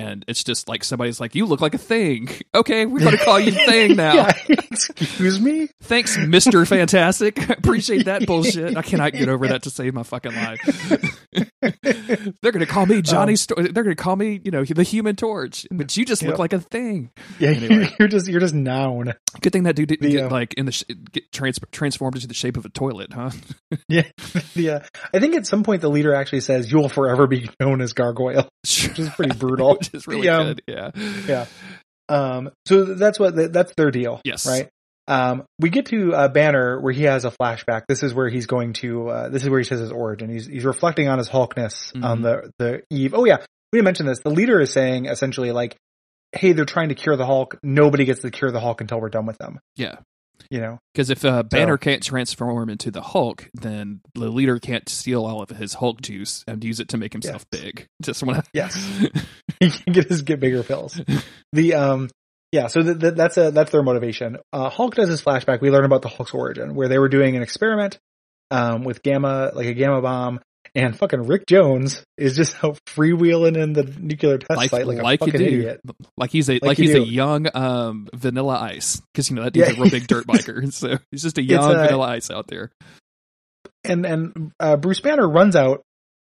and it's just like somebody's like, "You look like a thing." Okay, we're going to call you Thing now. yeah, excuse me. Thanks, Mister Fantastic. Appreciate that bullshit. I cannot get over that to save my fucking life. they're going to call me Johnny. Um, Sto- they're going to call me, you know, the Human Torch, but you just look like a thing. Yeah, Anyway. you're just you're just noun. Good thing that dude didn't The, get uh, like in the sh- get trans- transformed into the shape of a toilet, huh? Yeah, yeah. I think at some point the leader actually says, "You will forever be known as gargoyle," which is pretty brutal. Which is really Yeah. good. Yeah. Yeah. Um, so that's what that's their deal. Yes. Right. Um, we get to uh, Banner where he has a flashback. This is where he's going to. Uh, this is where he says his origin. He's he's reflecting on his Hulkness on Mhm. the the eve. Oh yeah, we didn't mention this. The leader is saying essentially like, "Hey, they're trying to cure the Hulk. Nobody gets to cure the Hulk until we're done with them." Yeah. You know. Because if uh, Banner can't transform into the Hulk, then the leader can't steal all of his Hulk juice and use it to make himself big. Just want to. Yes. he can get his get bigger pills. The um yeah, so th- th- that's a that's their motivation. Uh, Hulk does his flashback. We learn about the Hulk's origin, where they were doing an experiment um, with gamma, like a gamma bomb, and fucking Rick Jones is just out freewheeling in the nuclear test like, site like, like a fucking do, idiot. like he's a like, Like he's a young um, Vanilla Ice, because you know that dude's Yeah. a real big dirt biker, so he's just a young uh, Vanilla Ice out there. And and uh, Bruce Banner runs out,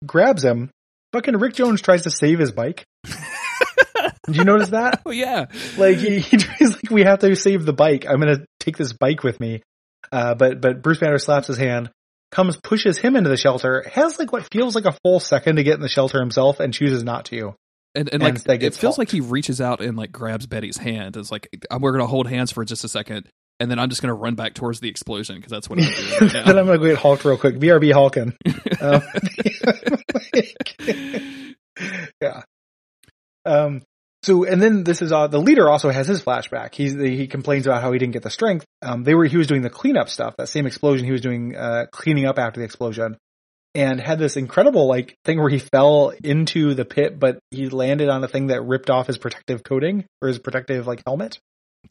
grabs him. Fucking Rick Jones tries to save his bike. Did you notice that? Oh yeah, like he he's like, we have to save the bike. I'm gonna take this bike with me. Uh, but but Bruce Banner slaps his hand, comes pushes him into the shelter, has like what feels like a full second to get in the shelter himself, and chooses not to. and, and And like it feels Hulk. like he reaches out and like grabs Betty's hand. It's like "Uh, we're gonna hold hands for just a second, and then I'm just gonna run back towards the explosion because that's what I'm doing right then. I'm gonna get Hulk real quick. BRB Hulkin. Um, yeah. Um. So and then this is uh, the leader also has his flashback. He's he complains about how he didn't get the strength. Um. They were he was doing the cleanup stuff. That same explosion he was doing uh cleaning up after the explosion. And had this incredible like thing where he fell into the pit, but he landed on a thing that ripped off his protective coating or his protective like helmet.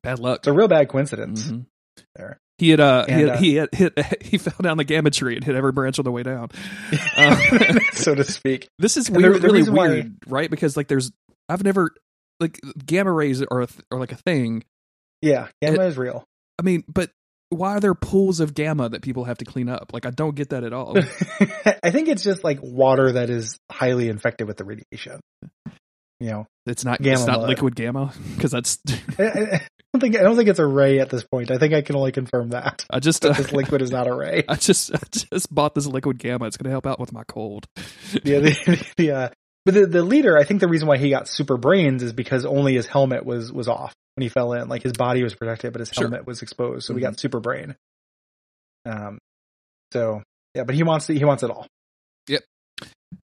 Bad luck. It's a real bad coincidence Mhm. there. He had uh, he, had, uh, he had hit he fell down the gamma tree and hit every branch on the way down. Uh, so to speak. this is And the- the really reason why- weird, right? Because like there's I've never like gamma rays are a th- are like a thing. Yeah, gamma is real. I mean, but why are there pools of gamma that people have to clean up? Like I don't get that at all. I think it's just like water that is highly infected with the radiation. You know, It's not Gamma it's not mud. liquid gamma because that's I, don't think I don't think it's a ray at this point. I think I can only confirm that I just this liquid is not a ray. I just I just bought this liquid gamma. It's going to help out with my cold. Yeah, the, the uh, but the the leader, I think the reason why he got super brains is because only his helmet was was off when he fell in. Like his body was protected, but his Sure. helmet was exposed, so he Mhm. got super brain. Um, so yeah, but he wants he wants it all. Yep.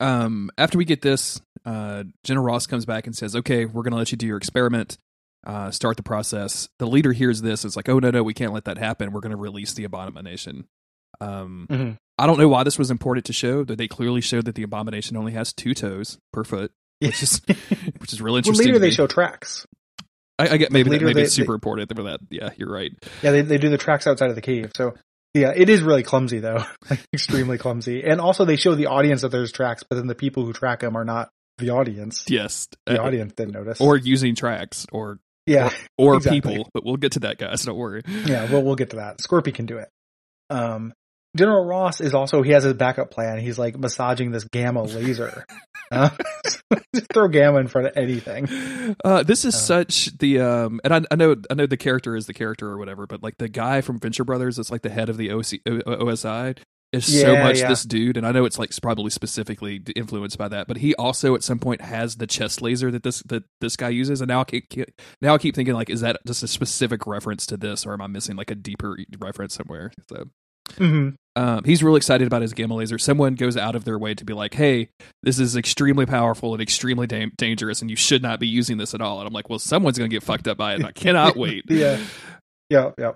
Um, after we get this, uh, General Ross comes back and says, "Okay, we're going to let you do your experiment. Uh, start the process." The leader hears this. It's like, "Oh no, no, we can't let that happen. We're going to release the abomination." Um, Mhm. I don't know why this was important to show. That they clearly showed that the abomination only has two toes per foot, which is which is really Well, interesting. later they show tracks. I, I get maybe that, maybe they- it's super important for that. Yeah, you're right. Yeah, they they do the tracks outside of the cave. So yeah, it is really clumsy though, like extremely clumsy. And also they show the audience that there's tracks, but then the people who track them are not the audience. Yes, The Uh, audience didn't notice. or using tracks or yeah, or Exactly. people. But we'll get to that, guys. Don't worry. yeah, we'll we'll get to that. Scorpy can do it. Um, General Ross is also he has his backup plan. He's like massaging this gamma laser. Uh, just throw gamma in front of anything. Uh, this is Uh, such the um, and I, I know I know the character is the character or whatever, but like the guy from Venture Brothers that's like the head of the OC, O- OSI is so much yeah. this dude, and I know it's like probably specifically influenced by that, but he also at some point has the chest laser that this that this guy uses, and now I keep now I keep thinking like, is that just a specific reference to this, or am I missing like a deeper reference somewhere? So hmm um, he's really excited about his gamma laser. Someone goes out of their way to be like, "Hey, this is extremely powerful and extremely da- dangerous, and you should not be using this at all." And I'm like, "Well, someone's going to get fucked up by it. And I cannot wait." Yeah. Yeah, yeah.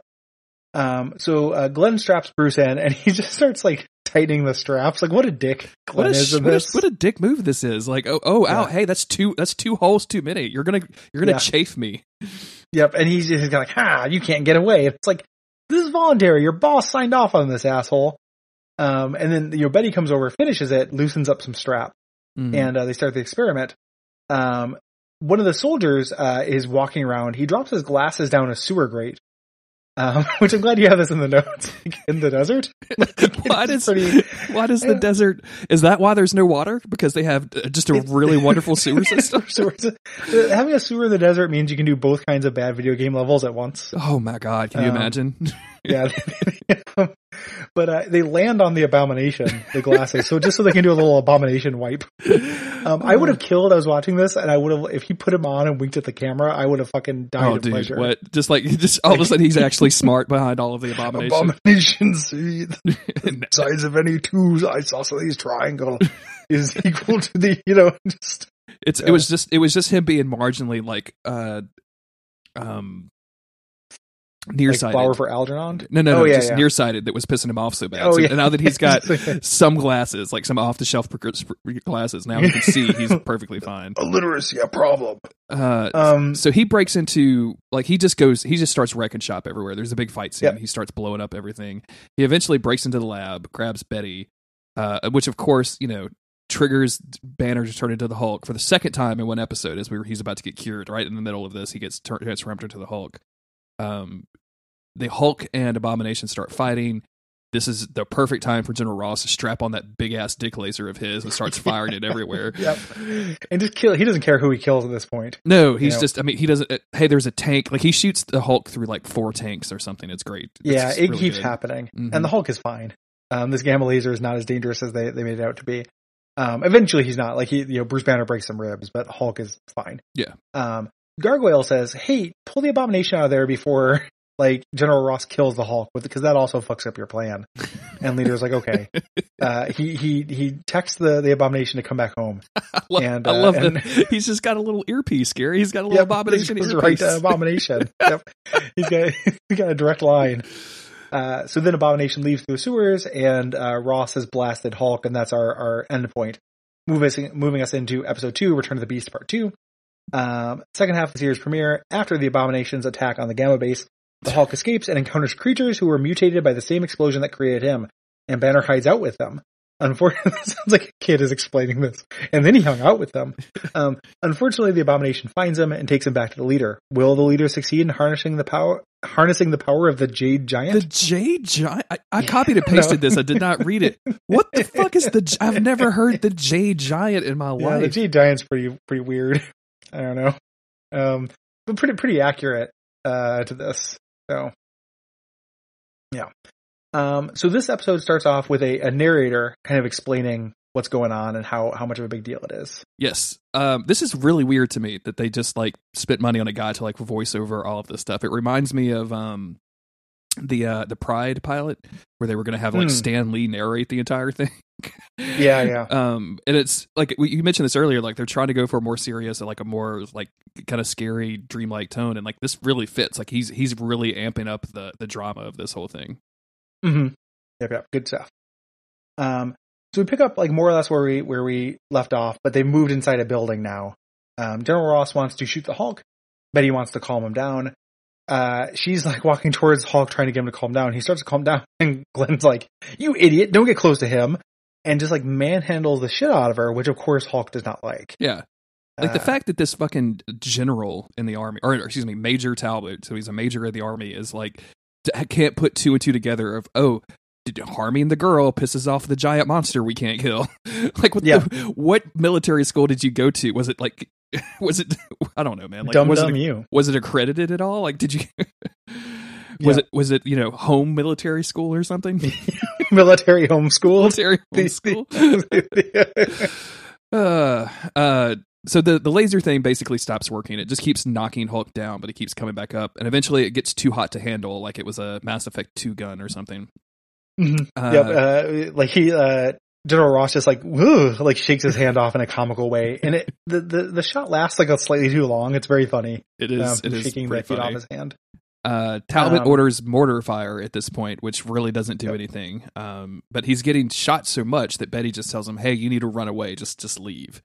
Um, so uh, Glenn straps Bruce in, and he just starts like tightening the straps. Like, what a dick What a, is in what, a, what a dick move this is! Like, oh, oh, Yeah. ow, hey, that's two, that's two holes too many. You're gonna, you're gonna Yeah. chafe me. Yep, and he's just like, "Ha, you can't get away." It's like this is voluntary. Your boss signed off on this asshole. Um, and then you know Betty comes over, finishes it, loosens up some strap, Mhm. and uh, they start the experiment. Um, one of the soldiers uh, is walking around. He drops his glasses down a sewer grate, um, which I'm glad you have this in the notes. in the desert, why does pretty- why does the desert? Is that why there's no water? Because they have uh, just a really wonderful sewer system. Uh, having a sewer in the desert means you can do both kinds of bad video game levels at once. Oh my god! Can you Um, imagine? Yeah. but uh, they land on the abomination, the glasses, so just so they can do a little abomination wipe. Um, I would have killed. I was watching this, and I would have if he put him on and winked at the camera, I would have fucking died Oh, of dude, pleasure. what? Just like, just all of a sudden, he's actually smart behind all of the abomination. Abomination seed size of any two isosceles triangle is equal to the you know just it's it was just it was just him being marginally like uh um like nearsighted. flower for Algernon. no, no, no, Oh, yeah, just yeah. nearsighted that was pissing him off so bad. Oh, So yeah. now that he's got some glasses, like some off the shelf glasses, now he can see he's perfectly fine. illiteracy a problem. Uh, Um, so he breaks into like he just goes he just starts wrecking shop everywhere. There's a big fight scene. Yep. He starts blowing up everything. He eventually breaks into the lab, grabs Betty, uh, which of course you know triggers Banner to turn into the Hulk for the second time in one episode as we were, he's about to get cured. Right in the middle of this, he gets tur- transformed into the Hulk. Um, the Hulk and Abomination start fighting. This is the perfect time for General Ross to strap on that big ass dick laser of his and starts firing it everywhere. yep, and just kill. He doesn't care who he kills at this point. No, he's know. just. I mean, he doesn't. Uh, hey, there's a tank. Like he shoots the Hulk through like four tanks or something. It's great. It's Yeah, it really keeps good. happening, Mhm. and the Hulk is fine. Um, this gamma laser is not as dangerous as they, they made it out to be. Um, eventually he's not like he, you know, Bruce Banner breaks some ribs, but Hulk is fine. Yeah. Um, Gargoyle says, "Hey, pull the abomination out of there before like General Ross kills the Hulk, because that also fucks up your plan." And Leader's like, "Okay." Uh, he he he texts the the abomination to come back home. I love, And, I uh, love and- that he's just got a little earpiece, Gary. He's got a little Yep, abomination he goes earpiece. right to Abomination. yep. He's got he's got a direct line. Uh, so then Abomination leaves through the sewers, and uh, Ross has blasted Hulk, and that's our our end point. Move us, moving us into episode two, Return of the Beast, part two. Um, second half of the series premiere. After the Abomination's attack on the Gamma base, the Hulk escapes and encounters creatures who were mutated by the same explosion that created him, and Banner hides out with them. unfortunately, it sounds like a kid is explaining this. And then he hung out with them. Um, unfortunately, the abomination finds him and takes him back to the leader. Will the leader succeed in harnessing the power, harnessing the power of the Jade Giant? The Jade Giant. I, I copied and pasted no. this. I did not read it. What the fuck is the? I've never heard the Jade Giant in my yeah, life. The Jade Giant's pretty pretty weird. I don't know, um, but pretty pretty accurate uh, to this. So, yeah. Um, so this episode starts off with a, a narrator kind of explaining what's going on and how how much of a big deal it is. Yes. Um, this is really weird to me that they just like spent money on a guy to like voice over all of this stuff. It reminds me of um the uh the Pryde pilot where they were going to have like mm. Stan Lee narrate the entire thing. yeah, yeah. Um, and it's like you mentioned this earlier. Like they're trying to go for a more serious, and like a more like kind of scary, dreamlike tone, and like this really fits. Like he's he's really amping up the the drama of this whole thing. Mm-hmm. Yep, yep. Good stuff. Um, so we pick up like more or less where we where we left off, but they moved inside a building now. Um, General Ross wants to shoot the Hulk. Betty wants to calm him down. Uh, she's like walking towards Hulk, trying to get him to calm down. He starts to calm down, and Glenn's like, "You idiot! Don't get close to him!" And just like manhandles the shit out of her, which of course Hulk does not like. Yeah, like uh, the fact that this fucking general in the army, or excuse me, Major Talbot, so he's a major in the army, is like can't put two and two together of oh harming the girl pisses off the giant monster we can't kill like what, yeah. the, what military school did you go to was it like was it i don't know man like dumb, was dumb it you was it accredited at all like did you was yeah. it was it you know home military school or something military homeschool military homeschool uh uh so the the laser thing basically stops working. It just keeps knocking Hulk down, but it keeps coming back up, and eventually it gets too hot to handle, like it was a Mass Effect two gun or something. Mm-hmm. Uh, yep, uh, like he uh, General Ross just like woo, like shakes his hand off in a comical way, and it the, the the shot lasts like a slightly too long. It's very funny. It is. Um, it is shaking the feet off his hand. Uh, Talbot um, orders mortar fire at this point, which really doesn't do yep. anything. Um, but he's getting shot so much that Betty just tells him, "Hey, you need to run away. Just just leave."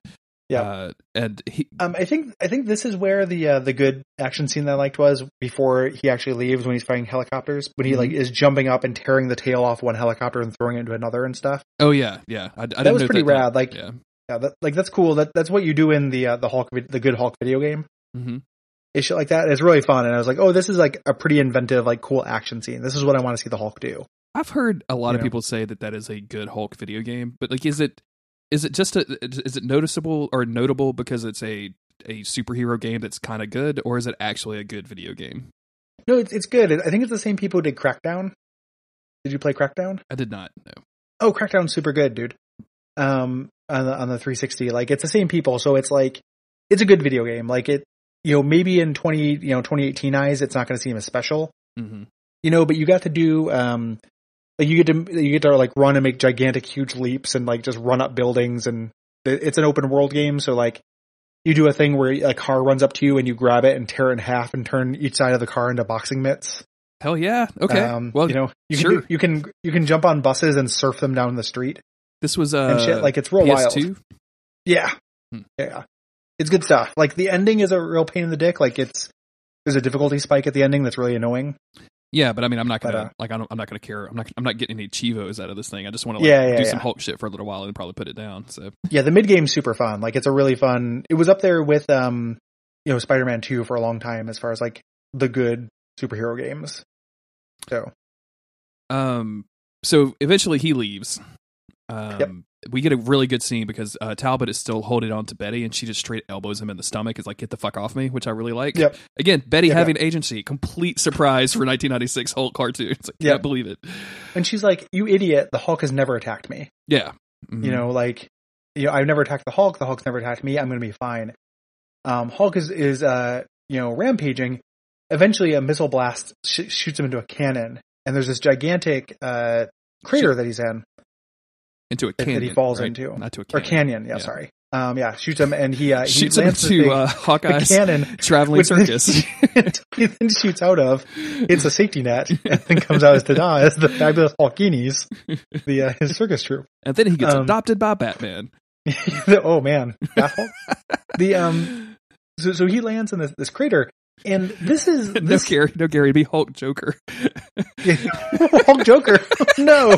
Yeah, uh, and he, um, I think I think this is where the uh, the good action scene that I liked was before he actually leaves when he's fighting helicopters when he mm-hmm. like is jumping up and tearing the tail off one helicopter and throwing it into another and stuff. Oh yeah, yeah, I, I that was pretty that rad. Like, yeah, yeah that, like that's cool. That that's what you do in the uh, the Hulk the good Hulk video game. Mm-hmm. It's shit like that. It's really fun, and I was like, oh, this is like a pretty inventive, like cool action scene. This is what I want to see the Hulk do. I've heard a lot you of know? people say that that is a good Hulk video game, but like, is it is it just a is it noticeable or notable because it's a a superhero game that's kind of good, or is it actually a good video game? No, it's it's good. I think it's the same people who did Crackdown. Did you play Crackdown? I did not. No. Oh, Crackdown's super good, dude. Um, on the on the 360, like it's the same people, so it's like it's a good video game. Like it, you know, maybe in 20 you know 2018 eyes, it's not going to seem as special. Mm-hmm. You know, but you got to do um like you get to you get to like run and make gigantic huge leaps and like just run up buildings and it's an open world game so like you do a thing where a car runs up to you and you grab it and tear it in half and turn each side of the car into boxing mitts. Hell yeah. Okay. Um, well, you know, you sure. can you can you can jump on buses and surf them down the street. This was uh and shit. like it's real PS2? wild. Yeah. Hmm. Yeah. It's good stuff. Like the ending is a real pain in the dick. Like it's there's a difficulty spike at the ending that's really annoying. Yeah, but I mean, I'm not gonna but, uh, like I don't, I'm not gonna care. I'm not I'm not getting any chivos out of this thing. I just want to like, yeah, yeah, do yeah. some Hulk shit for a little while and probably put it down. So yeah, the mid game's super fun. Like it's a really fun. It was up there with um, you know, Spider-Man Two for a long time as far as like the good superhero games. So, um, so eventually he leaves. Um, yep we get a really good scene because uh, Talbot is still holding on to Betty, and she just straight elbows him in the stomach. Is like, "Get the fuck off me," which I really like. Yep. Again, Betty yep, having yep. agency, complete surprise for 1996 Hulk cartoon. It's like, yep. can't believe it. And she's like, "You idiot! The Hulk has never attacked me." Yeah. Mm-hmm. You know, like, you know, I've never attacked the Hulk. The Hulk's never attacked me. I'm going to be fine. Um, Hulk is is uh, you know, rampaging. Eventually, a missile blast sh- shoots him into a cannon, and there's this gigantic uh crater that he's in into a canyon that he falls right? into, not to a canyon. or canyon. Yeah, yeah. sorry. Um, yeah, shoots him and he uh, shoots he him to uh, Hawkeye's cannon traveling circus. he then shoots out of. It's a safety net and then comes out as Tada as the fabulous Hulkinis, the uh, his circus troupe. And then he gets um, adopted by Batman. oh man, the um, so so he lands in this, this crater And this is no this Gary, no Gary, be Hulk Joker. Hulk Joker. no,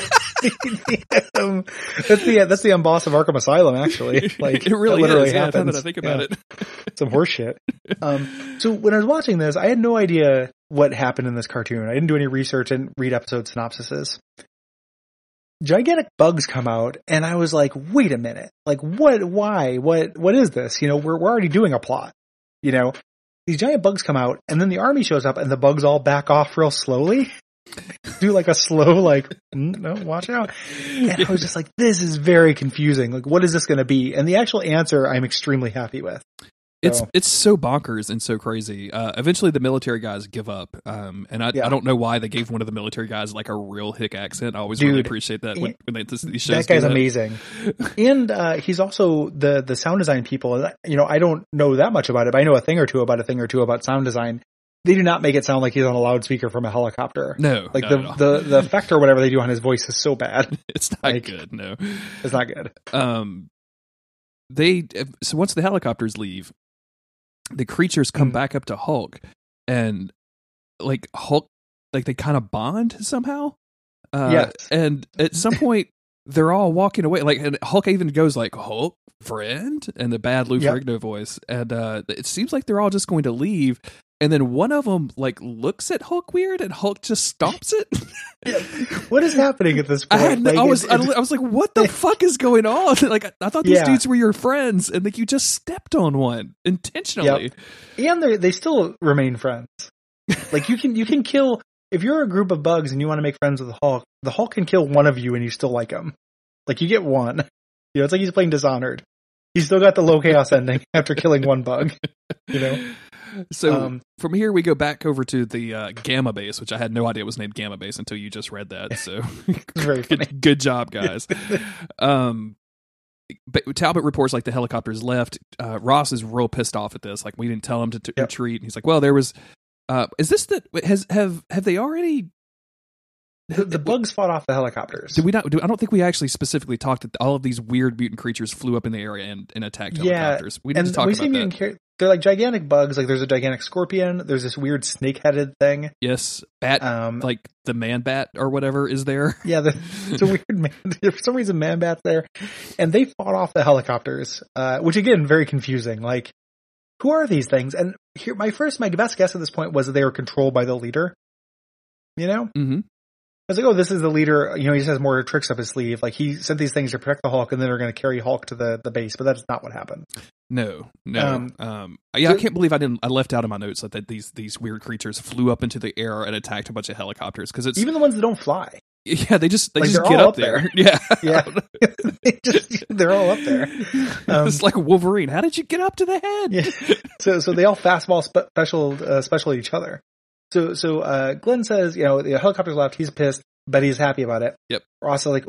um, that's the that's the unboss of Arkham Asylum. Actually, like it really literally is. Yeah, now happens. that I think about Yeah. it. some horseshit. Um, so when I was watching this, I had no idea what happened in this cartoon. I didn't do any research and read episode synopsises. Gigantic bugs come out, and I was like, "Wait a minute! Like, what? Why? What? What is this? You know, we're we're already doing a plot. You know, these giant bugs come out, and then the army shows up, and the bugs all back off real slowly, do like a slow, like, "Mm, no, watch out." And I was just like, "This is very confusing. Like, what is this going to be?" And the actual answer, I'm extremely happy with. It's So- it's so bonkers and so crazy. Uh, eventually, the military guys give up, um, and I, Yeah. I don't know why they gave one of the military guys like a real hick accent. I always really appreciate that when, when they this, these shows. that guy's amazing and uh he's also the the sound design people you know i don't know that much about it but i know a thing or two about a thing or two about sound design they do not make it sound like he's on a loudspeaker from a helicopter No, like the, the the effect or whatever they do on his voice is so bad it's not like- good. No, it's not good um, they so once the helicopters leave, the creatures come Mm. back up to Hulk, and like Hulk, like they kind of bond somehow. Uh, Yes. and at some point. They're all walking away. Like and Hulk even goes like Hulk friend and the bad Lou Yep. Ferrigno voice. And uh it seems like they're all just going to leave. And then one of them like looks at Hulk weird and Hulk just stomps it. what is happening at this I point no, Like, I was I, I was like, what the fuck is going on? Like I, I thought these Yeah. dudes were your friends, and like you just stepped on one intentionally. and they they still remain friends like you can you can kill if you're a group of bugs and you want to make friends with the hulk the hulk can kill one of you and you still like him like you get one you know it's like he's playing dishonored he's still got the low chaos ending after killing one bug you know So um from here we go back over to the uh, Gamma Base, which I had no idea was named Gamma Base until you just read that. So very good, good job, guys. um, but Talbot reports like the helicopters left. Uh, Ross is real pissed off at this. Like we didn't tell him to t- Yep. retreat. And he's like, well, there was. Uh, is this the has have have they already? the, the bugs fought off the helicopters Did we not? Do, I don't think we actually specifically talked that all of these weird mutant creatures flew up in the area and, and attacked Yeah, helicopters. we didn't talk we about that. char- they're like gigantic bugs like there's a gigantic scorpion there's this weird snake-headed thing yes, bat um like the man bat or whatever is there. Yeah, the, it's a weird man. For some reason, Man Bat's there, and they fought off the helicopters, uh, which again, very confusing. Like, who are these things? And here, my first, my best guess at this point was that they were controlled by the leader. You know, I hmm was like, oh, this is the leader. You know, he just has more tricks up his sleeve. Like, he sent these things to protect the Hulk, and then they're going to carry Hulk to the the base. But that's not what happened. No, no. Um, Um, yeah, I can't believe I didn't. I left out in my notes that, that these these weird creatures flew up into the air and attacked a bunch of helicopters because it's Even the ones that don't fly. yeah they just they Like, just get up up there. Yeah, Yeah, they just they're all up there. Um, it's like Wolverine. How did you get up to the head? Yeah. so so they all fastball spe- special uh, special each other. So so uh, Glenn says, you know, the helicopter's left. He's pissed. but he's happy about it. Yep. Ross is like,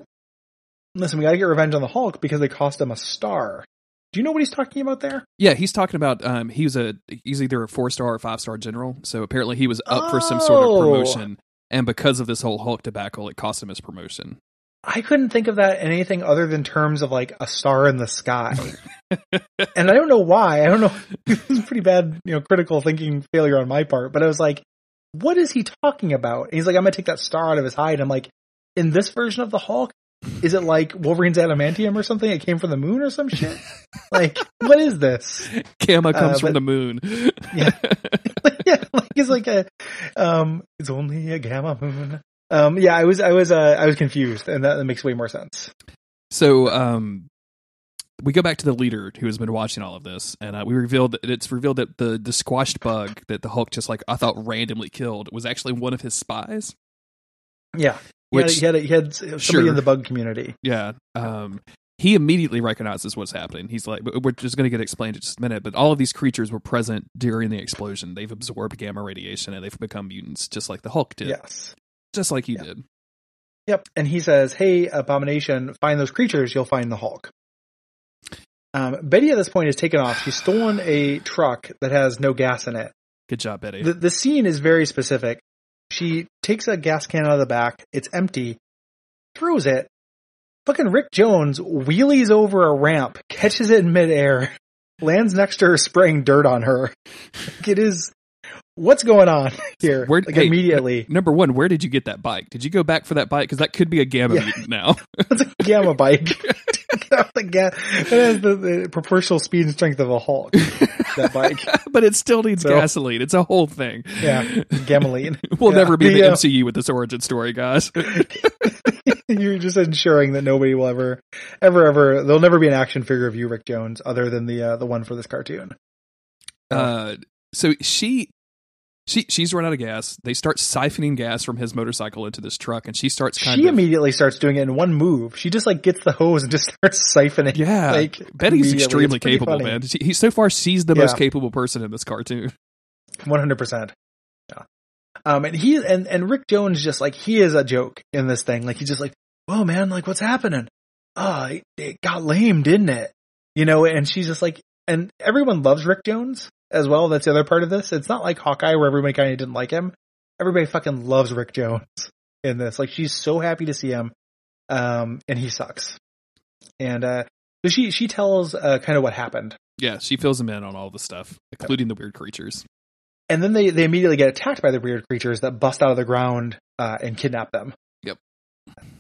listen, we got to get revenge on the Hulk because they cost him a star. Do you know what he's talking about there? Yeah, he's talking about um he was a he's either a four star or five star general. So apparently he was up for some sort of Oh. promotion, and because of this whole Hulk debacle, it cost him his promotion. I couldn't think of that in anything other than terms of like a star in the sky. and I don't know why. I don't know. It was pretty bad, you know, critical thinking failure on my part. But I was like, what is he talking about? And he's like, I'm gonna take that star out of his hide. I'm like, in this version of the Hulk, is it like Wolverine's adamantium or something? It came from the moon or some shit? like, what is this? Gamma comes Uh, from the moon. Yeah. yeah, like it's like a, um, it's only a gamma moon. Um, yeah, I was, I was, uh, I was confused, and that, that makes way more sense. So um, we go back to the leader who has been watching all of this, and uh, we revealed that it's revealed that the the squashed bug that the Hulk just like I thought randomly killed was actually one of his spies. Yeah, he Which had, he had, he had somebody Sure. in the bug community. yeah, um, he immediately recognizes what's happening. He's like, we're just going to get explained in just a minute. But all of these creatures were present during the explosion. They've absorbed gamma radiation and they've become mutants, just like the Hulk did, Yes. just like he Yeah. did. Yep. And he says, "Hey, Abomination, find those creatures. You'll find the Hulk." Um, Betty at this point is taken off. She's stolen a truck that has no gas in it. Good job, Betty. The, the scene is very specific. She takes a gas can out of the back. It's empty. Throws it. Fucking Rick Jones wheelies over a ramp, catches it in midair, lands next to her, spraying dirt on her. Like, it is what's going on here? Where- like hey, immediately, Number one, where did you get that bike? Did you go back for that bike? Because that could be a gamma Yeah. mutant now. it's a gamma bike. the ga- it has the, the proportional speed and strength of a Hulk. That bike, but it still needs So- gasoline. It's a whole thing. yeah, gammaline. We'll Yeah. never be The, the uh, MCU with this origin story, guys. You're just ensuring that nobody will ever, ever, ever. There'll never be an action figure of you, Rick Jones, other than the uh, the one for this cartoon. uh, so she she she's run out of gas. They start siphoning gas from his motorcycle into this truck, and she starts kind she of immediately starts doing it in one move. She just like gets the hose and just starts siphoning. yeah. like Betty's extremely capable, funny. man. She, he, so far, she's the most capable person in this cartoon. One hundred percent. Yeah. Um, and he and and Rick Jones just like he is a joke in this thing. Like he's just like, "Whoa, man! Like what's happening? Oh, it, it got lame, didn't it? You know?" And she's just like, and everyone loves Rick Jones as well. That's the other part of this. It's not like Hawkeye where everybody kind of didn't like him. Everybody fucking loves Rick Jones in this. Like she's so happy to see him. Um, and he sucks. And uh, so she she tells uh kind of what happened. Yeah, she fills him in on all the stuff, including the weird creatures. and then they, they immediately get attacked by the weird creatures that bust out of the ground uh, and kidnap them. Yep.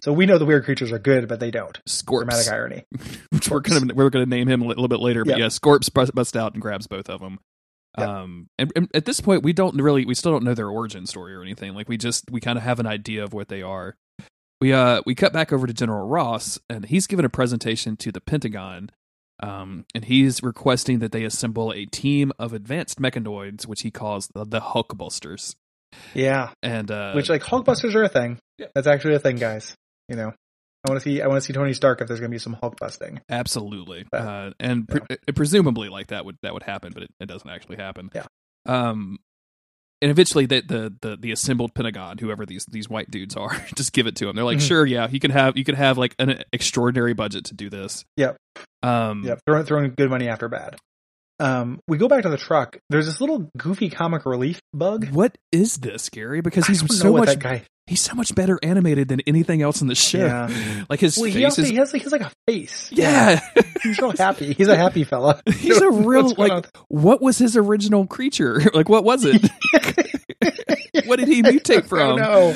So we know the weird creatures are good, but they don't. Scorps, Dramatic irony. which we're gonna we're gonna name him a little bit later. But Yeah. yeah, Scorps bust, busts out and grabs both of them. Yeah. Um, and, and at this point, we don't really, we still don't know their origin story or anything. Like we just, we kind of have an idea of what they are. We uh, we cut back over to General Ross, and he's given a presentation to the Pentagon. Um, and he's requesting that they assemble a team of advanced mechanoids, which he calls the, the Hulkbusters. Yeah. And uh, Which like Hulkbusters are a thing. Yeah. That's actually a thing, guys. You know, I want to see I want to see Tony Stark if there's going to be some Hulk busting. Absolutely, Yeah. uh, and pre- uh, presumably, like that would that would happen, but it, it doesn't actually happen. Yeah. Um, and eventually, the, the the the assembled Pentagon, whoever these these white dudes are, just give it to him. They're like, Mhm. sure, yeah, you can have you can have like an extraordinary budget to do this. Yep. Um. Yep, throwing throwing good money after bad. Um, we go back to the truck. There's this little goofy comic relief bug. What is this, Gary? Because he's so much that guy. He's so much better animated than anything else in the show. Yeah. Like his Well, he also is he has like he's like a face. yeah. he's so happy. He's a happy fella. He's a real like. What was his original creature? like, what was it? what did he mutate from? No,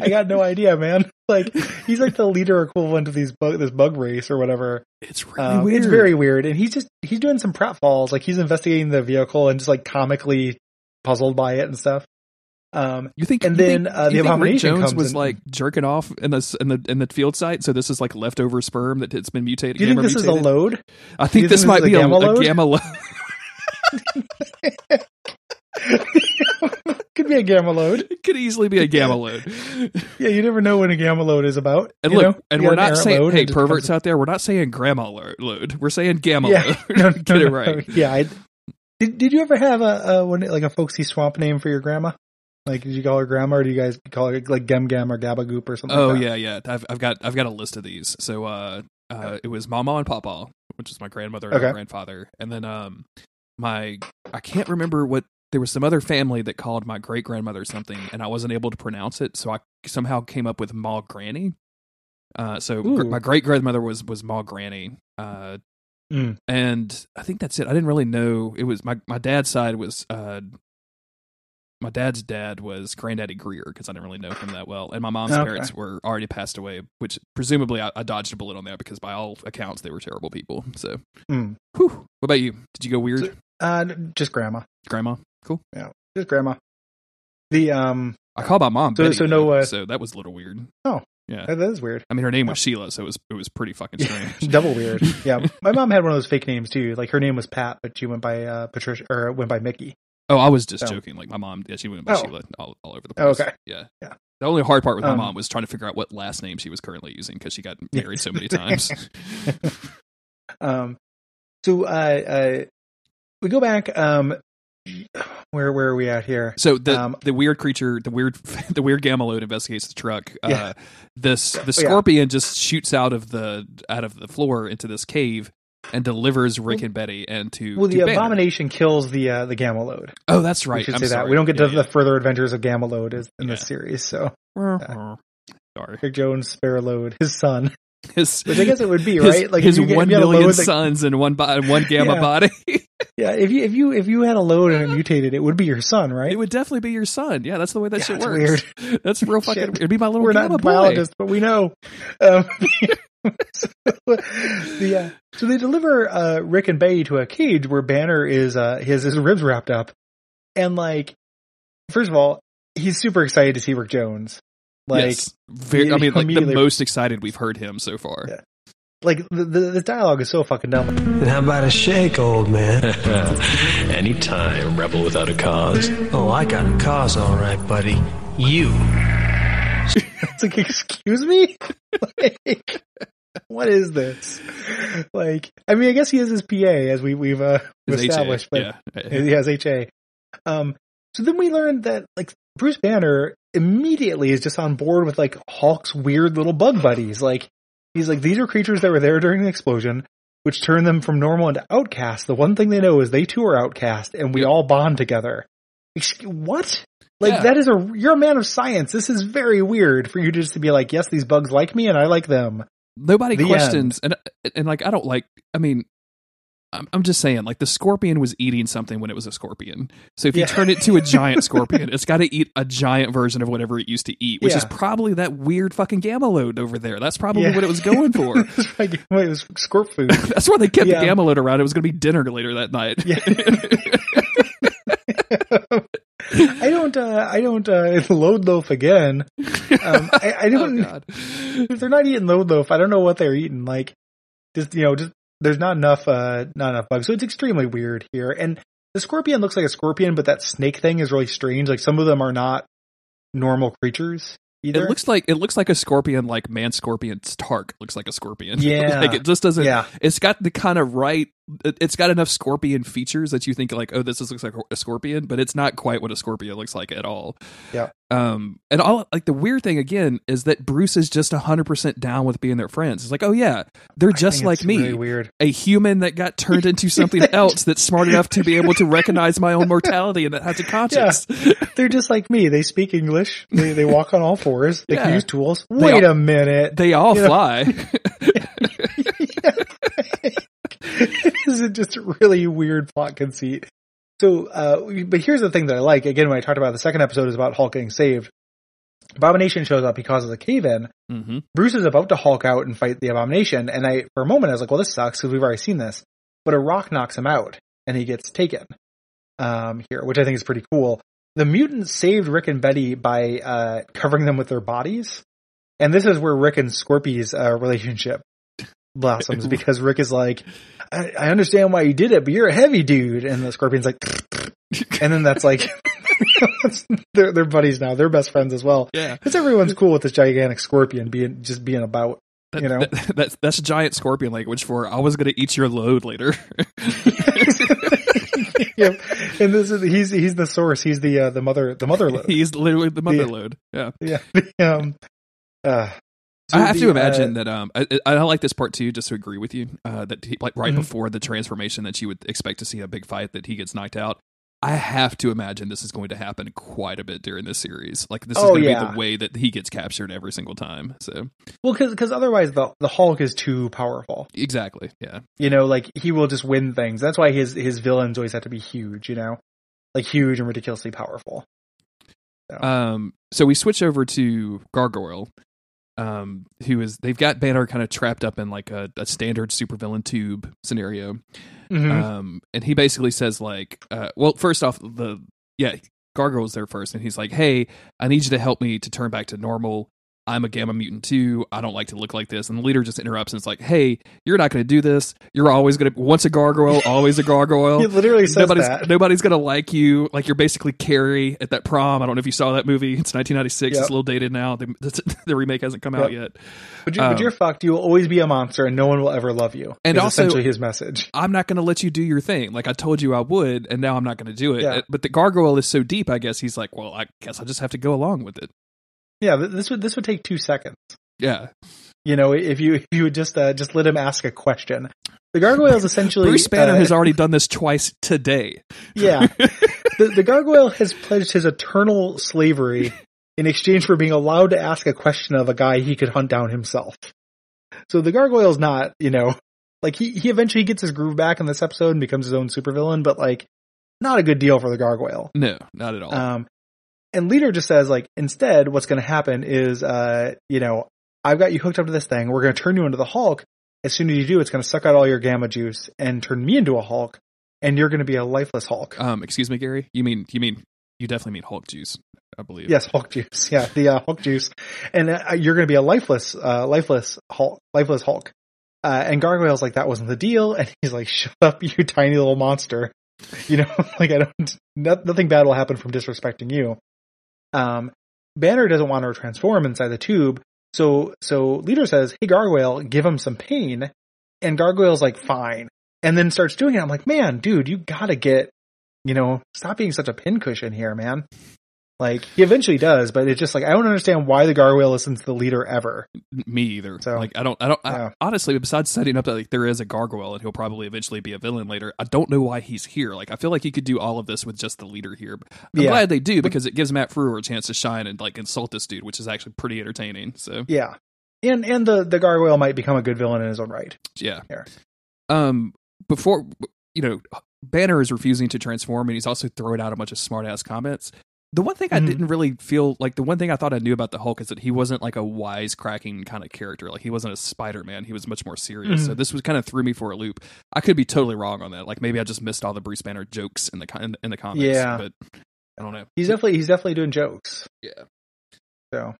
I got no idea, man. Like he's like the leader equivalent of these bug, this bug race or whatever. It's really Um, weird. It's very weird, and he's just he's doing some pratfalls. Like he's investigating the vehicle and just like comically puzzled by it and stuff. Um, You think, And you then, think, uh, the Abomination Jones comes was in- like jerking off in the in the in the field site, so this is like leftover sperm that it's been mutated. do you think this is a load? I think this might this is be a a, gamma a load? gamma load. Could be a gamma load. it could easily be a gamma load. Yeah, you never know what a gamma load is about. And look, know? and You we're not saying, hey, perverts out there, we're not saying grandma load. We're saying gamma Yeah, load. no, Get no, it no, right. Yeah, I, did. Did you ever have a, a one like a folksy swamp name for your grandma? Like, did you call her grandma, or do you guys call her like Gem Gem or Gabagoop or something? Oh like that? yeah, yeah. I've I've got I've got a list of these. So uh, uh it was Mama and Papa, which is my grandmother and Okay. my grandfather, and then um my I can't remember what there was some other family that called my great grandmother something, and I wasn't able to pronounce it, so I somehow came up with Ma Granny. Uh, so gr- my great grandmother was was Ma Granny. Uh, Mm. and I think that's it. I didn't really know it was my my dad's side was uh my dad's dad was Granddaddy Greer because I didn't really know him that well, and my mom's Okay. parents were already passed away, which presumably I, I dodged a bullet on that because by all accounts they were terrible people. So, Mm. whew. what about you? Did you go weird, So- Uh, just grandma, Grandma? Cool. Yeah, just grandma. The um, I called my mom. So- Betty, so no, uh, so that was a little weird. Oh, yeah, that is weird. I mean, her name was Sheila, so it was it was pretty fucking strange. Double weird. Yeah, my mom had one of those fake names too. Like her name was Pat, but she went by uh, Patricia or went by Mickey. Oh, I was just So- joking. Like my mom, yeah, she went by Oh. Sheila all, all over the Oh, place. okay. Yeah. Yeah. The only hard part with my Um, mom was trying to figure out what last name she was currently using because she got married so many times. Um, so uh, uh, we go back. Um, where where are we at here? So the Um, the weird creature, the weird the weird gamma load investigates the truck. Yeah. Uh, this the yeah. scorpion just shoots out of the out of the floor into this cave and delivers Rick and Betty and to Well, to the Banner. abomination kills the uh, the gamma load. Oh, that's right. We should I'm say sorry. that we don't get Yeah, to the further adventures of gamma load is in Yeah. this series. So yeah. Sorry. Rick Jones, spare load, his son. His, Which I guess it would be, his, right? Like his if you, one million that- suns in one bo- one gamma Yeah. body. yeah, if you if you if you had a load and it mutated, it would be your son, right? It would definitely be your son. Yeah, that's the way that Yeah, shit works. That's real fucking. Shit. It'd be my little We're gamma not boy. biologists, but we know. Um, so, the, uh, so they deliver uh, Rick and Betty to a cage where Banner is uh, his his ribs wrapped up, and like, first of all, he's super excited to see Rick Jones. Like, yes. Very, I mean, like the most excited we've heard him so far. Yeah. like the, the the dialogue is so fucking dumb. And how about a shake, old man? Anytime, rebel without a cause. oh, I got a cause, all right, buddy. You. It's like, excuse me? like, what is this? Like, I mean, I guess he is his PA, as we, we've uh, His HA, established, but yeah. he has HA. Um, so then we learned that, like, Bruce Banner immediately is just on board with, like, Hulk's weird little bug buddies. Like, he's like, these are creatures that were there during the explosion, which turned them from normal into outcast. The one thing they know is they too are outcast, and we all bond together. Excuse- What? Like Yeah. that is a you're a man of science. This is very weird for you just to be like, yes, these bugs like me and I like them. Nobody The questions, and and like I don't like. I mean, I'm I'm just saying, like the scorpion was eating something when it was a scorpion. So if you turn it to a giant scorpion, it's got to eat a giant version of whatever it used to eat, which is probably that weird fucking gamma load over there. That's probably Yeah. what it was going for. Like, it was scorp food. That's why they kept Yeah. the gamma load around. It was going to be dinner later that night. Yeah. I don't. Uh, I don't uh, load loaf again. Um, I, I oh don't. god. if they're not eating load loaf, I don't know what they're eating. Like, just you know, just there's not enough. Uh, not enough bugs. So it's extremely weird here. And the scorpion looks like a scorpion, but that snake thing is really strange. Like some of them are not normal creatures either. It looks like it looks like a scorpion, like man scorpion Tark looks like a scorpion. Yeah. like it just doesn't. yeah. It's got the kind of right. It- It's got enough scorpion features that you think like, oh, this looks like a scorpion, but it's not quite what a scorpion looks like at all. Yeah. Um. And all like the weird thing again is that Bruce is just hundred percent down with being their friends. It's like, oh yeah, they're just like me, Really weird. a human that got turned into something else that's smart enough to be able to recognize my own mortality and that has a conscience. They're just like me. They speak English. They they walk on all fours. They Yeah. can use tools. They Wait all- a minute. They all You fly. is just a really weird plot conceit. So, uh, but here's the thing that I like. Again, when I talked about the second episode is about Hulk getting saved. Abomination shows up because of the cave-in. hmm Bruce is about to Hulk out and fight the Abomination, and I, for a moment, I was like, "Well, this sucks because we've already seen this." But a rock knocks him out, and he gets taken. Um, here, which I think is pretty cool. The mutants saved Rick and Betty by uh, covering them with their bodies, and this is where Rick and Scorpy's uh, relationship blossoms because Rick is like, I, "I understand why you did it, but you're a heavy dude," and the Scorpion's like, and then that's like, they're they're buddies now. They're best friends as well. Yeah. Because everyone's cool with this gigantic scorpion being just being about. That, You know? that- that's that's giant scorpion language for I was going to eat your load later. yep. And this is he's he's the source. He's the uh, the mother the mother load. He's literally the mother Yeah. load. Yeah. yeah. um. Uh, so I have the, to imagine uh, that. Um, I, I like this part too. Just to agree with you, uh, that he, like right Mhm. before the transformation, that you would expect to see a big fight, that he gets knocked out. I have to imagine this is going to happen quite a bit during this series. Like this is Oh, going to be the way that he gets captured every single time. So well, because otherwise the the Hulk is too powerful. exactly, yeah. You know, like he will just win things. That's why his his villains always have to be huge. You know, like huge and ridiculously powerful. Um, so we switch over to Gargoyle, um, who is they've got Banner kind of trapped up in like a, a standard supervillain tube scenario. Mhm. Um, and he basically says like, uh, well, first off, the yeah, Gargoyle's there first, and he's like, "Hey, I need you to help me to turn back to normal. I'm a gamma mutant too. I don't like to look like this." And the leader just interrupts and it's like, "Hey, you're not going to do this. You're always going to once a gargoyle, always a gargoyle." he literally says nobody's that. nobody's gonna like you. Like you're basically Carrie at that prom. I don't know if you saw that movie. It's 1996. Yep. It's a little dated now. The, the remake hasn't come out yet. But, you, um, but you're fucked. You will always be a monster, and no one will ever love you. And also- essentially his message. I'm not going to let you do your thing. Like I told you I would, and now I'm not going to do it. Yeah. But the gargoyle is so deep. I guess he's like, well, I guess I just have to go along with it. Yeah, this would this would take two seconds. Yeah. You know, if you if you would just uh, just let him ask a question. The gargoyle is essentially Bruce Banner uh, has already done this twice today. Yeah. the, the gargoyle has pledged his eternal slavery in exchange for being allowed to ask a question of a guy he could hunt down himself. so the gargoyle's not, you know, like he he eventually gets his groove back in this episode and becomes his own supervillain, but like not a good deal for the gargoyle. No, not at all. Um, and leader just says like instead, what's going to happen is, uh, you know, I've got you hooked up to this thing. We're going to turn you into the Hulk. As soon as you do, it's going to suck out all your gamma juice and turn me into a Hulk, and you're going to be a lifeless Hulk. um, excuse me, Gary. You mean you mean you definitely mean Hulk juice, I believe. Yes, Hulk juice. Yeah, the uh, Hulk juice, and uh, you're going to be a lifeless, uh, lifeless Hulk, lifeless Hulk. Uh, and Gargoyle's like, that wasn't the deal, and he's like, shut up, you tiny little monster. You know, like I don't, nothing bad will happen from disrespecting you. Um, Banner doesn't want to transform inside the tube, so so Leader says, "Hey Gargoyle, give him some pain," and Gargoyle's like, "Fine," and then starts doing it. I'm like, "Man, dude, you gotta get, you know, stop being such a pincushion here, man." Like he eventually does, but it's just like I don't understand why the Gargoyle listens to the Leader ever. Me either. So- like I don't I don't Yeah. I, honestly besides setting up that like there is a gargoyle and he'll probably eventually be a villain later. I don't know why he's here. Like I feel like he could do all of this with just the leader here. I'm Yeah. glad they do because it gives Matt Frewer a chance to shine and like insult this dude, which is actually pretty entertaining. So Yeah, and and the the Gargoyle might become a good villain in his own right. yeah. Here. Um before you know Banner is refusing to transform and he's also throwing out a bunch of smart ass comments. The one thing I Mhm. didn't really feel like the one thing I thought I knew about the Hulk is that he wasn't like a wisecracking kind of character. Like he wasn't a Spider Man. He was much more serious. So Mhm. this was kind of threw me for a loop. I could be totally wrong on that. Like maybe I just missed all the Bruce Banner jokes in the in, in the comics. Yeah. but I don't know. He's definitely he's definitely doing jokes. Yeah. So